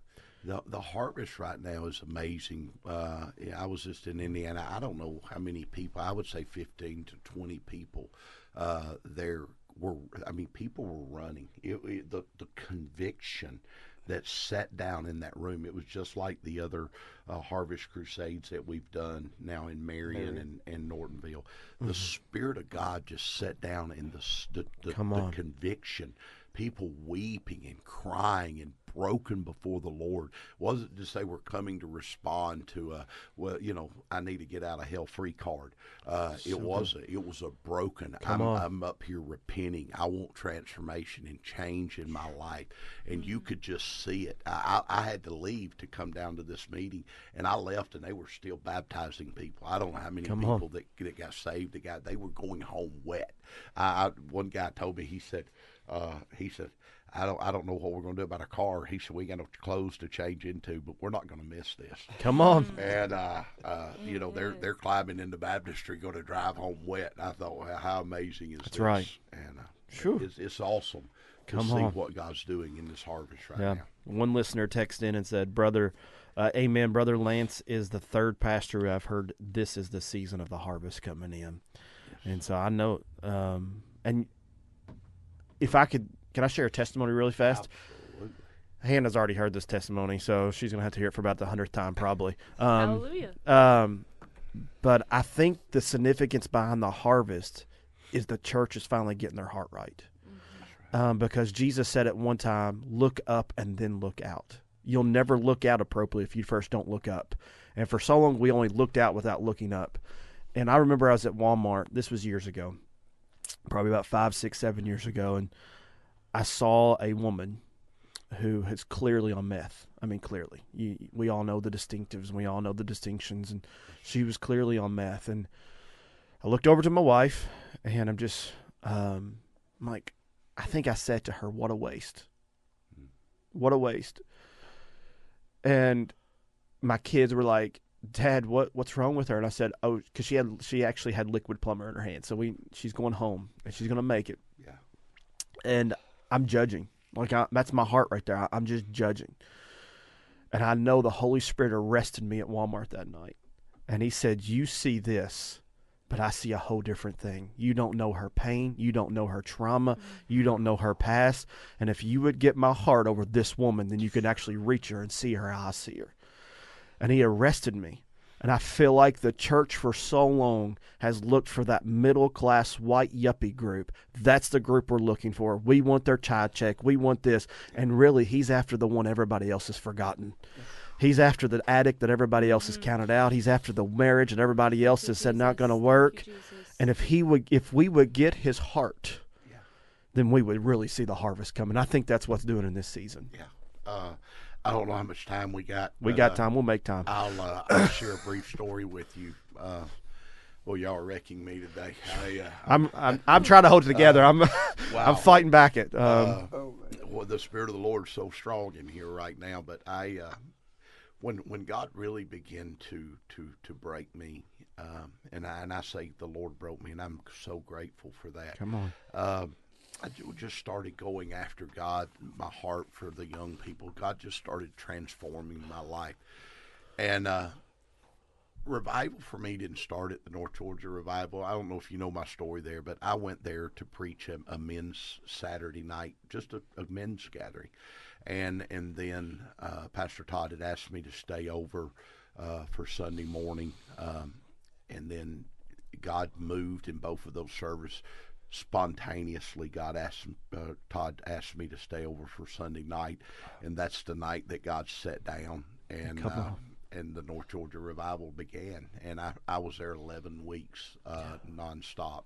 S2: The the harvest right now is amazing. Uh, yeah, I was just in Indiana. I don't know how many people. I would say fifteen to twenty people. Uh, there were. I mean, people were running. It, it, the the conviction that sat down in that room. It was just like the other uh, harvest crusades that we've done now in Marion and, and Nortonville. The Spirit of God just sat down in the the, the, the conviction. People weeping and crying and broken before the Lord. Wasn't to say we're coming to respond to a well, you know, I need to get out of hell free card. Uh, it wasn't. It was a broken.
S1: Come
S2: I'm,
S1: on.
S2: I'm up here repenting. I want transformation and change in my life, and you could just see it. I, I, I had to leave to come down to this meeting, and I left, and they were still baptizing people. I don't know how many
S1: Come on.
S2: people that that got saved. That got they were going home wet. I, I one guy told me he said uh, he said. I don't. I don't know what we're going to do about our car. He said we got no clothes to change into, but we're not going to miss this.
S1: Come on.
S2: And uh, uh, you know they're they're climbing into baptistry, going to drive home wet. And I thought, well, how amazing is
S1: That's
S2: this?
S1: right.
S2: And uh,
S1: Phew.
S2: it's, it's awesome to
S1: Come
S2: see
S1: on.
S2: what God's doing in this harvest right
S1: Yeah.
S2: now.
S1: One listener texted in and said, "Brother, uh, Amen. Brother Lance is the third pastor who I've heard this is the season of the harvest coming in." And so I know. Um, and if I could, can I share a testimony really fast? Hannah's already heard this testimony, so she's gonna have to hear it for about the hundredth time, probably. Um,
S4: Hallelujah.
S1: um, but I think the significance behind the harvest is the church is finally getting their heart right. Um, because Jesus said at one time, look up and then look out. You'll never look out appropriately if you first don't look up. And for so long, we only looked out without looking up. And I remember I was at Walmart, this was years ago, probably about five, six, seven years ago, and I saw a woman who is clearly on meth. I mean, clearly. You, we all know the distinctives, we all know the distinctions, and she was clearly on meth. And I looked over to my wife, and I'm just, um, I'm like, I think I said to her, "What a waste! What a waste!" And my kids were like, Dad, what what's wrong with her? And I said, Oh, because she had she actually had Liquid-Plumr in her hand, so we she's going home and she's gonna make it.
S2: Yeah.
S1: And I'm judging, like I, that's my heart right there. I, I'm just judging, and I know the Holy Spirit arrested me at Walmart that night, and He said, "You see this." But I see a whole different thing. You don't know her pain. You don't know her trauma. You don't know her past. And if you would get my heart over this woman, then you could actually reach her and see her how I see her and he arrested me. And I feel like the church for so long has looked for that middle class white yuppie group. That's the group we're looking for. We want their child check. We want this. And really, he's after the one everybody else has forgotten. He's after the addict that everybody else has counted out. He's after the marriage that everybody else has said not going to work. And if he would, if we would get his heart, then we would really see the harvest coming. I think that's what's doing in this season.
S2: Yeah. Uh, I don't know how much time we got.
S1: We
S2: but,
S1: got
S2: uh,
S1: time. We'll make time.
S2: I'll, uh, I'll share a brief story with you. Uh, well, y'all are wrecking me today. I, uh,
S1: I'm, I'm I'm trying to hold it together. I'm
S2: wow.
S1: I'm fighting back it. Um,
S2: uh,
S3: Oh,
S2: well, the spirit of the Lord is so strong in here right now. But I, uh, when when God really began to to to break me, um, and I and I say the Lord broke me, and I'm so grateful for that.
S1: come on.
S2: Um, I just started going after God, my heart for the young people. God just started transforming my life, and uh, revival for me didn't start at the North Georgia revival. I don't know if you know my story there, but I went there to preach a, a men's Saturday night, just a, a men's gathering, and and then uh, Pastor Todd had asked me to stay over uh, for Sunday morning, um, and then God moved in both of those services spontaneously. God asked uh, Todd asked me to stay over for Sunday night, and that's the night that God sat down and uh, and the North Georgia revival began. And I I was there eleven weeks uh, nonstop.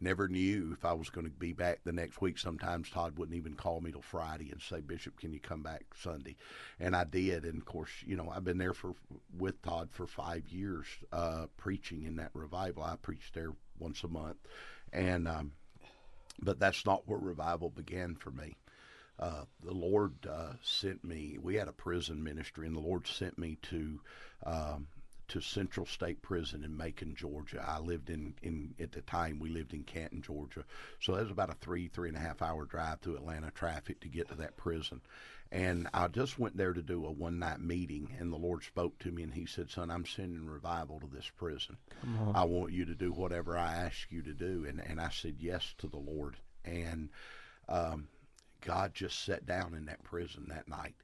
S2: Never knew if I was going to be back the next week. Sometimes Todd wouldn't even call me till Friday and say, Bishop, can you come back Sunday? And I did. And of course, you know, I've been there for with Todd for five years, uh, preaching in that revival. I preached there once a month, and um, but that's not where revival began for me. Uh, the Lord uh, sent me. We had a prison ministry, and the Lord sent me to um, to Central State Prison in Macon, Georgia. I lived in, in at the time we lived in Canton, Georgia, so that was about a three three and a half hour drive through Atlanta traffic to get to that prison. And I just went there to do a one night meeting, and the Lord spoke to me, and He said, "Son, I'm sending revival to this prison. I want you to do whatever I ask you to do." And and I said yes to the Lord, and um, God just sat down in that prison that night,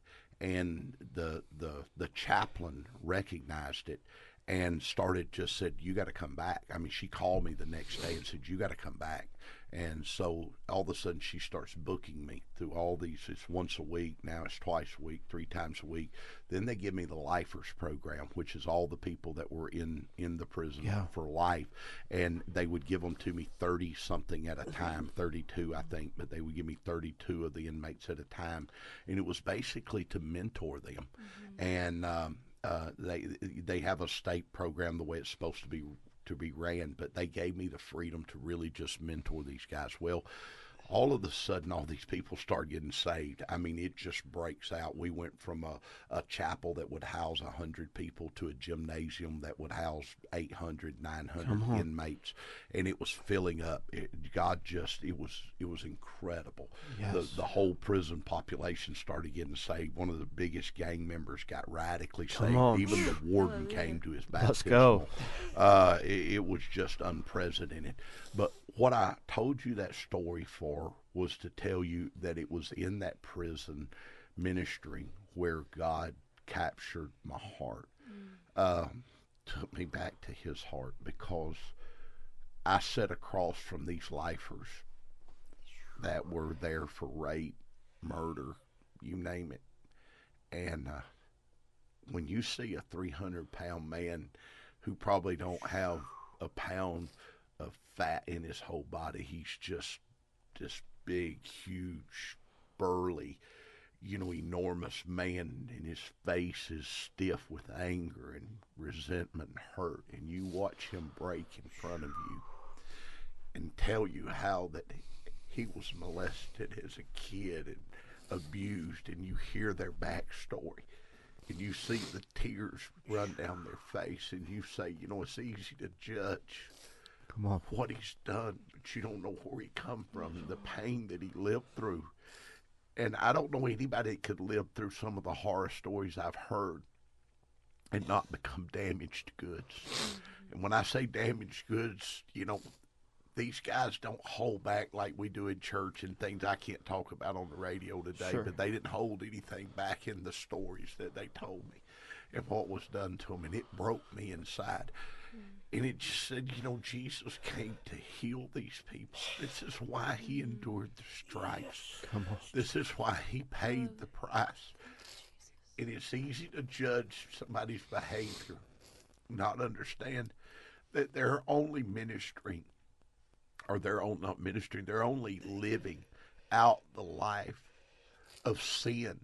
S2: and the the the chaplain recognized it and started just said, "You got to come back." I mean, she called me the next day and said, "You got to come back." And so all of a sudden she starts booking me through all these. It's once a week now. It's twice a week, three times a week. Then they give me the Lifers program, which is all the people that were in in the prison
S1: Yeah.
S2: for life, and they would give them to me thirty something at a time, thirty two I think, but they would give me thirty two of the inmates at a time, and it was basically to mentor them, and. Um, uh, they they have a state program the way it's supposed to be to be ran, but they gave me the freedom to really just mentor these guys. Well, all of a sudden, all these people start getting saved. I mean, it just breaks out. We went from a, a chapel that would house 100 people to a gymnasium that would house 800, 900 inmates, and it was filling up. It, God just, it was, it was incredible.
S1: Yes.
S2: The, the whole prison population started getting saved. One of the biggest gang members got radically saved.
S1: on.
S2: Even the warden came to his baptism.
S1: Let's go.
S2: Uh, it, it was just unprecedented. But what I told you that story for was to tell you that it was in that prison ministry where God captured my heart, um, took me back to His heart because I sat across from these lifers that were there for rape, murder, you name it, and uh, when you see a 300 pound man who probably don't have a pound of fat in his whole body he's just this big huge burly you know enormous man and his face is stiff with anger and resentment and hurt and you watch him break in front of you and tell you how that he was molested as a kid and abused and you hear their backstory and you see the tears run down their face, and you say, you know, it's easy to judge
S1: Come on.
S2: what he's done, but you don't know where he come from the pain that he lived through. And I don't know anybody that could live through some of the horror stories I've heard and not become damaged goods. And when I say damaged goods, you know, these guys don't hold back like we do in church and things I can't talk about on the radio today,
S1: Sure.
S2: but they didn't hold anything back in the stories that they told me and what was done to them, and it broke me inside. And it just said, you know, Jesus came to heal these people. This is why he endured the stripes.
S1: Come on.
S2: This is why he paid the price. And it's easy to judge somebody's behavior, not understand that they're only ministering, or they're on, not ministering, they're only living out the life of sin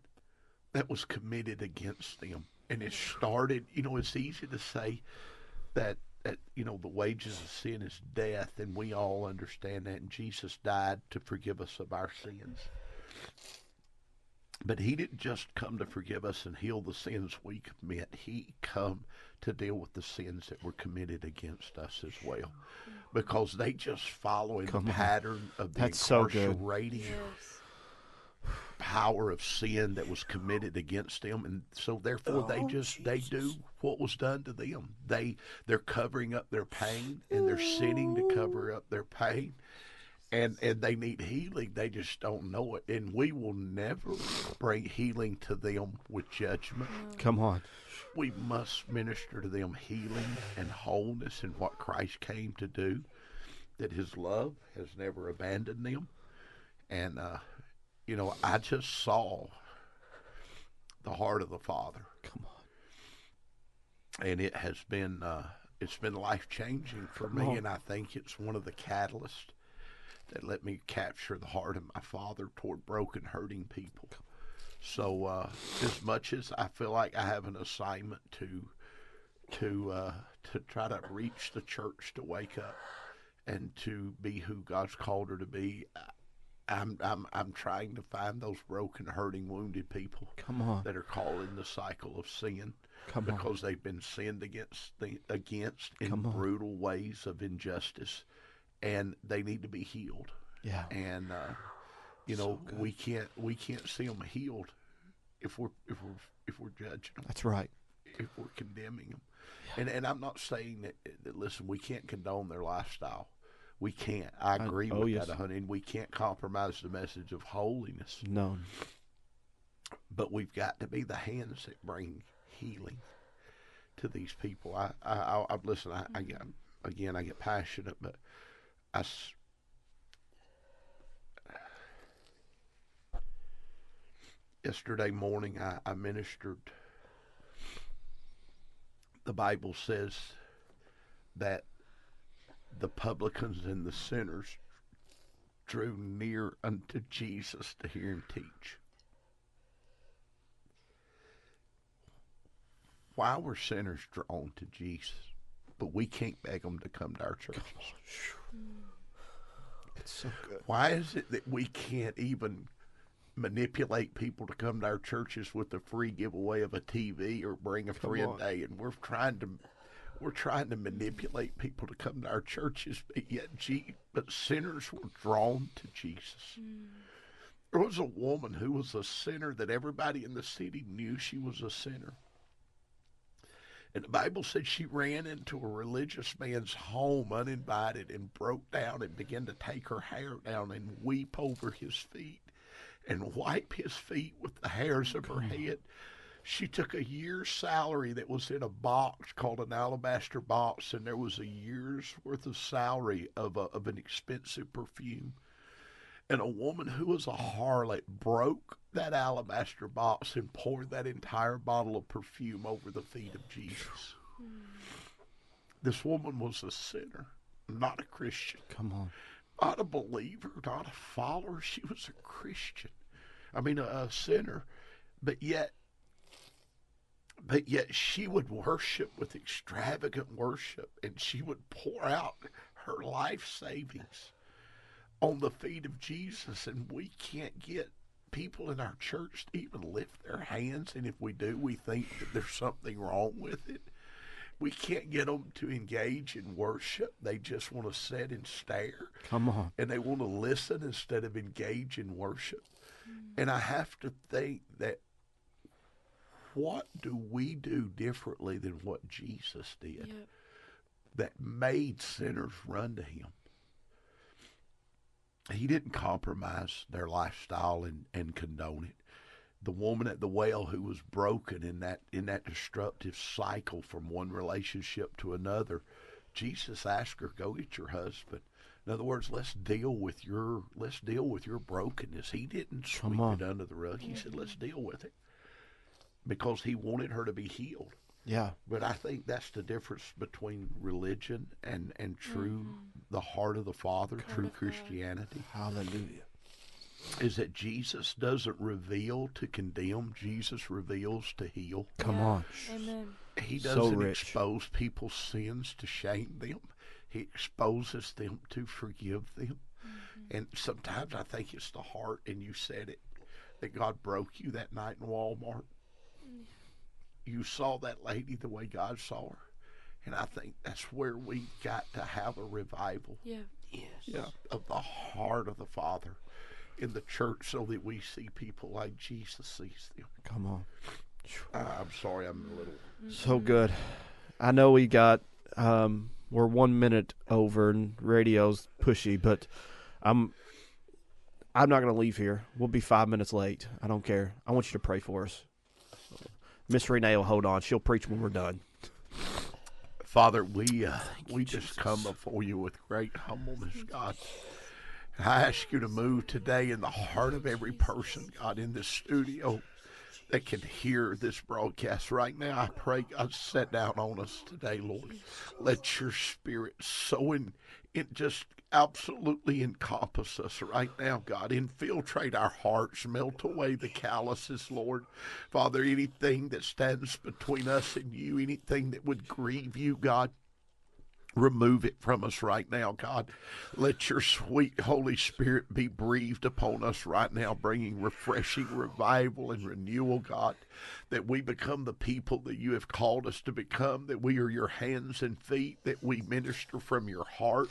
S2: that was committed against them. And it started, you know, it's easy to say that, that you know, the wages of sin is death, and we all understand that. And Jesus died to forgive us of our sins. But he didn't just come to forgive us and heal the sins we commit. He come to deal with the sins that were committed against us as well. Because they just follow in
S1: Come
S2: the
S1: on.
S2: pattern of the
S1: That's so good.
S2: incarcerating
S4: Yes.
S2: Power of sin that was committed against them. And so therefore they
S3: Oh,
S2: just they do what was done to them. They they're covering up their pain and they're sinning to cover up their pain. And and they need healing. They just don't know it. And we will never bring healing to them with judgment.
S1: Come on.
S2: we must minister to them healing and wholeness in what Christ came to do, that his love has never abandoned them. And, uh, you know, I just saw the heart of the Father,
S1: Come on.
S2: and it has been, uh, it's been life changing for
S1: Come
S2: me,
S1: on.
S2: and I think it's one of the catalysts that let me capture the heart of my Father toward broken, hurting people. So, uh, as much as I feel like I have an assignment to to uh, to try to reach the church to wake up and to be who God's called her to be, I'm I'm I'm trying to find those broken, hurting, wounded people
S1: Come on.
S2: that are caught in the cycle of sin
S1: Come on.
S2: because they've been sinned against the, against in
S1: on.
S2: brutal ways of injustice, and they need to be healed
S1: Yeah.
S2: and uh, you know we can't we can't see them healed if we're if we're if we're judging them
S1: That's right.
S2: if we're condemning them and and I'm not saying that, that listen we can't condone their lifestyle we can't I
S1: I-
S2: agree
S1: oh,
S2: with
S1: yes.
S2: that honey and we can't compromise the message of holiness
S1: No.
S2: but we've got to be the hands that bring healing to these people I I, I, I listen I, I get again I get passionate but I. yesterday morning I, I ministered. The Bible says that the publicans and the sinners drew near unto Jesus to hear him teach. Why were sinners drawn to Jesus? But we can't beg them to come to our churches.
S1: It's so good.
S2: Why is it that we can't even manipulate people to come to our churches with a free giveaway of a TV or bring a friend day? And we're trying to we're trying to manipulate people to come to our churches, but yet, but sinners were drawn to Jesus. Hmm. There was a woman who was a sinner that everybody in the city knew she was a sinner. And the Bible said she ran into a religious man's home uninvited and broke down and began to take her hair down and weep over his feet and wipe his feet with the hairs of her head. She took a year's salary that was in a box called an alabaster box, and there was a year's worth of salary of, a, of an expensive perfume. And a woman who was a harlot broke that alabaster box and poured that entire bottle of perfume over the feet of Jesus. This woman was a sinner, not a Christian,
S1: Come on.
S2: not a believer, not a follower. She was a Christian. I mean, a, a sinner, but yet, but yet she would worship with extravagant worship, and she would pour out her life savings on the feet of Jesus, and we can't get people in our church to even lift their hands, and if we do, we think that there's something wrong with it. We can't get them to engage in worship. They just want to sit and stare.
S1: Come on.
S2: And they want to listen instead of engage in worship. And I have to think that what do we do differently than what Jesus did
S4: Yep.
S2: that made sinners run to him? He didn't compromise their lifestyle and, and condone it. The woman at the well who was broken in that in that destructive cycle from one relationship to another, Jesus asked her, Go get your husband. In other words, let's deal with your let's deal with your brokenness. He didn't sweep
S1: on.
S2: it under the rug. He said, Let's deal with it. Because he wanted her to be healed.
S1: Yeah.
S2: But I think that's the difference between religion and, and true, mm-hmm. the heart of the Father, true
S4: of God.
S2: Christianity,
S1: Hallelujah.
S2: is that Jesus doesn't reveal to condemn, Jesus reveals to heal.
S1: Come
S4: Yeah.
S1: on.
S4: Amen.
S2: He doesn't
S1: rich.
S2: expose people's sins to shame them, He exposes them to forgive them. Mm-hmm. And sometimes I think it's the heart, and you said it, that God broke you that night in Walmart. You saw that lady the way God saw her. And I think that's where we got to have a revival
S4: Yeah. Yes.
S1: Yeah.
S2: of the heart of the Father in the church so that we see people like Jesus sees them.
S1: Come on.
S2: I'm sorry, I'm a little.
S1: So good. I know we got um we're one minute over and radio's pushy, but I'm I'm not gonna leave here. We'll be five minutes late. I don't care. I want you to pray for us. Miss Renee will hold on. She'll preach when we're done.
S2: Father, we uh, we just come before you with great humbleness, God. And I ask you to move today in the heart of every person, God, in this studio that can hear this broadcast right now. I pray, God, set down on us today, Lord. Let your spirit so in, it just absolutely encompass us right now, God. Infiltrate our hearts, melt away the calluses, Lord. Father, anything that stands between us and you, anything that would grieve you, God. Remove it from us right now, God. Let your sweet Holy Spirit be breathed upon us right now, bringing refreshing revival and renewal, God. That we become the people that you have called us to become, that we are your hands and feet, that we minister from your heart,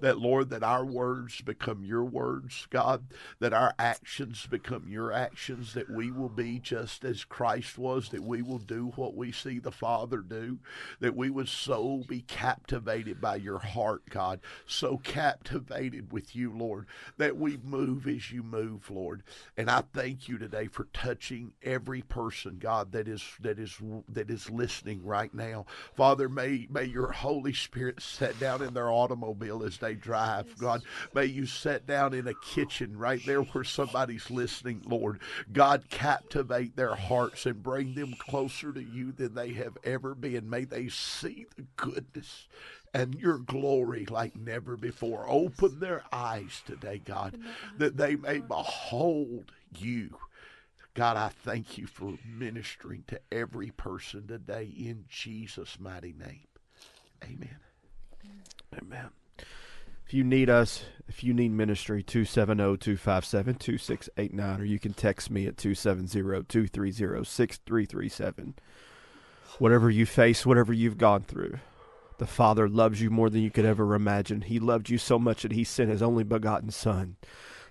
S2: that, Lord, that our words become your words, God, that our actions become your actions, that we will be just as Christ was, that we will do what we see the Father do, that we would so be captivated by your heart, God, so captivated with you, Lord, that we move as you move, Lord. And I thank you today for touching every person, God, that is that is that is listening right now. Father, may may your Holy Spirit set down in their automobile as they drive, God. May you set down in a kitchen right there where somebody's listening, Lord. God, captivate their hearts and bring them closer to you than they have ever been. May they see the goodness and your glory like never before. Open their eyes today, God, that they may behold you. God, I thank you for ministering to every person today in Jesus' mighty name. Amen.
S1: Amen. If you need us, if you need ministry, 270-257-2689, or you can text me at 270-230-6337. Whatever you face, whatever you've gone through, the Father loves you more than you could ever imagine. He loved you so much that he sent his only begotten Son,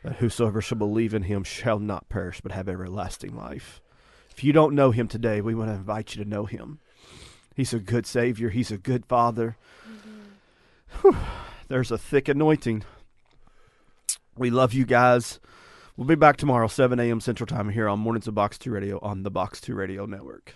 S1: that whosoever shall believe in him shall not perish but have everlasting life. If you don't know him today, we want to invite you to know him. He's a good Savior. He's a good Father. Whew. There's a thick anointing. We love you guys. We'll be back tomorrow, 7 a.m. Central Time here on Mornings of Box 2 Radio on the Box 2 Radio Network.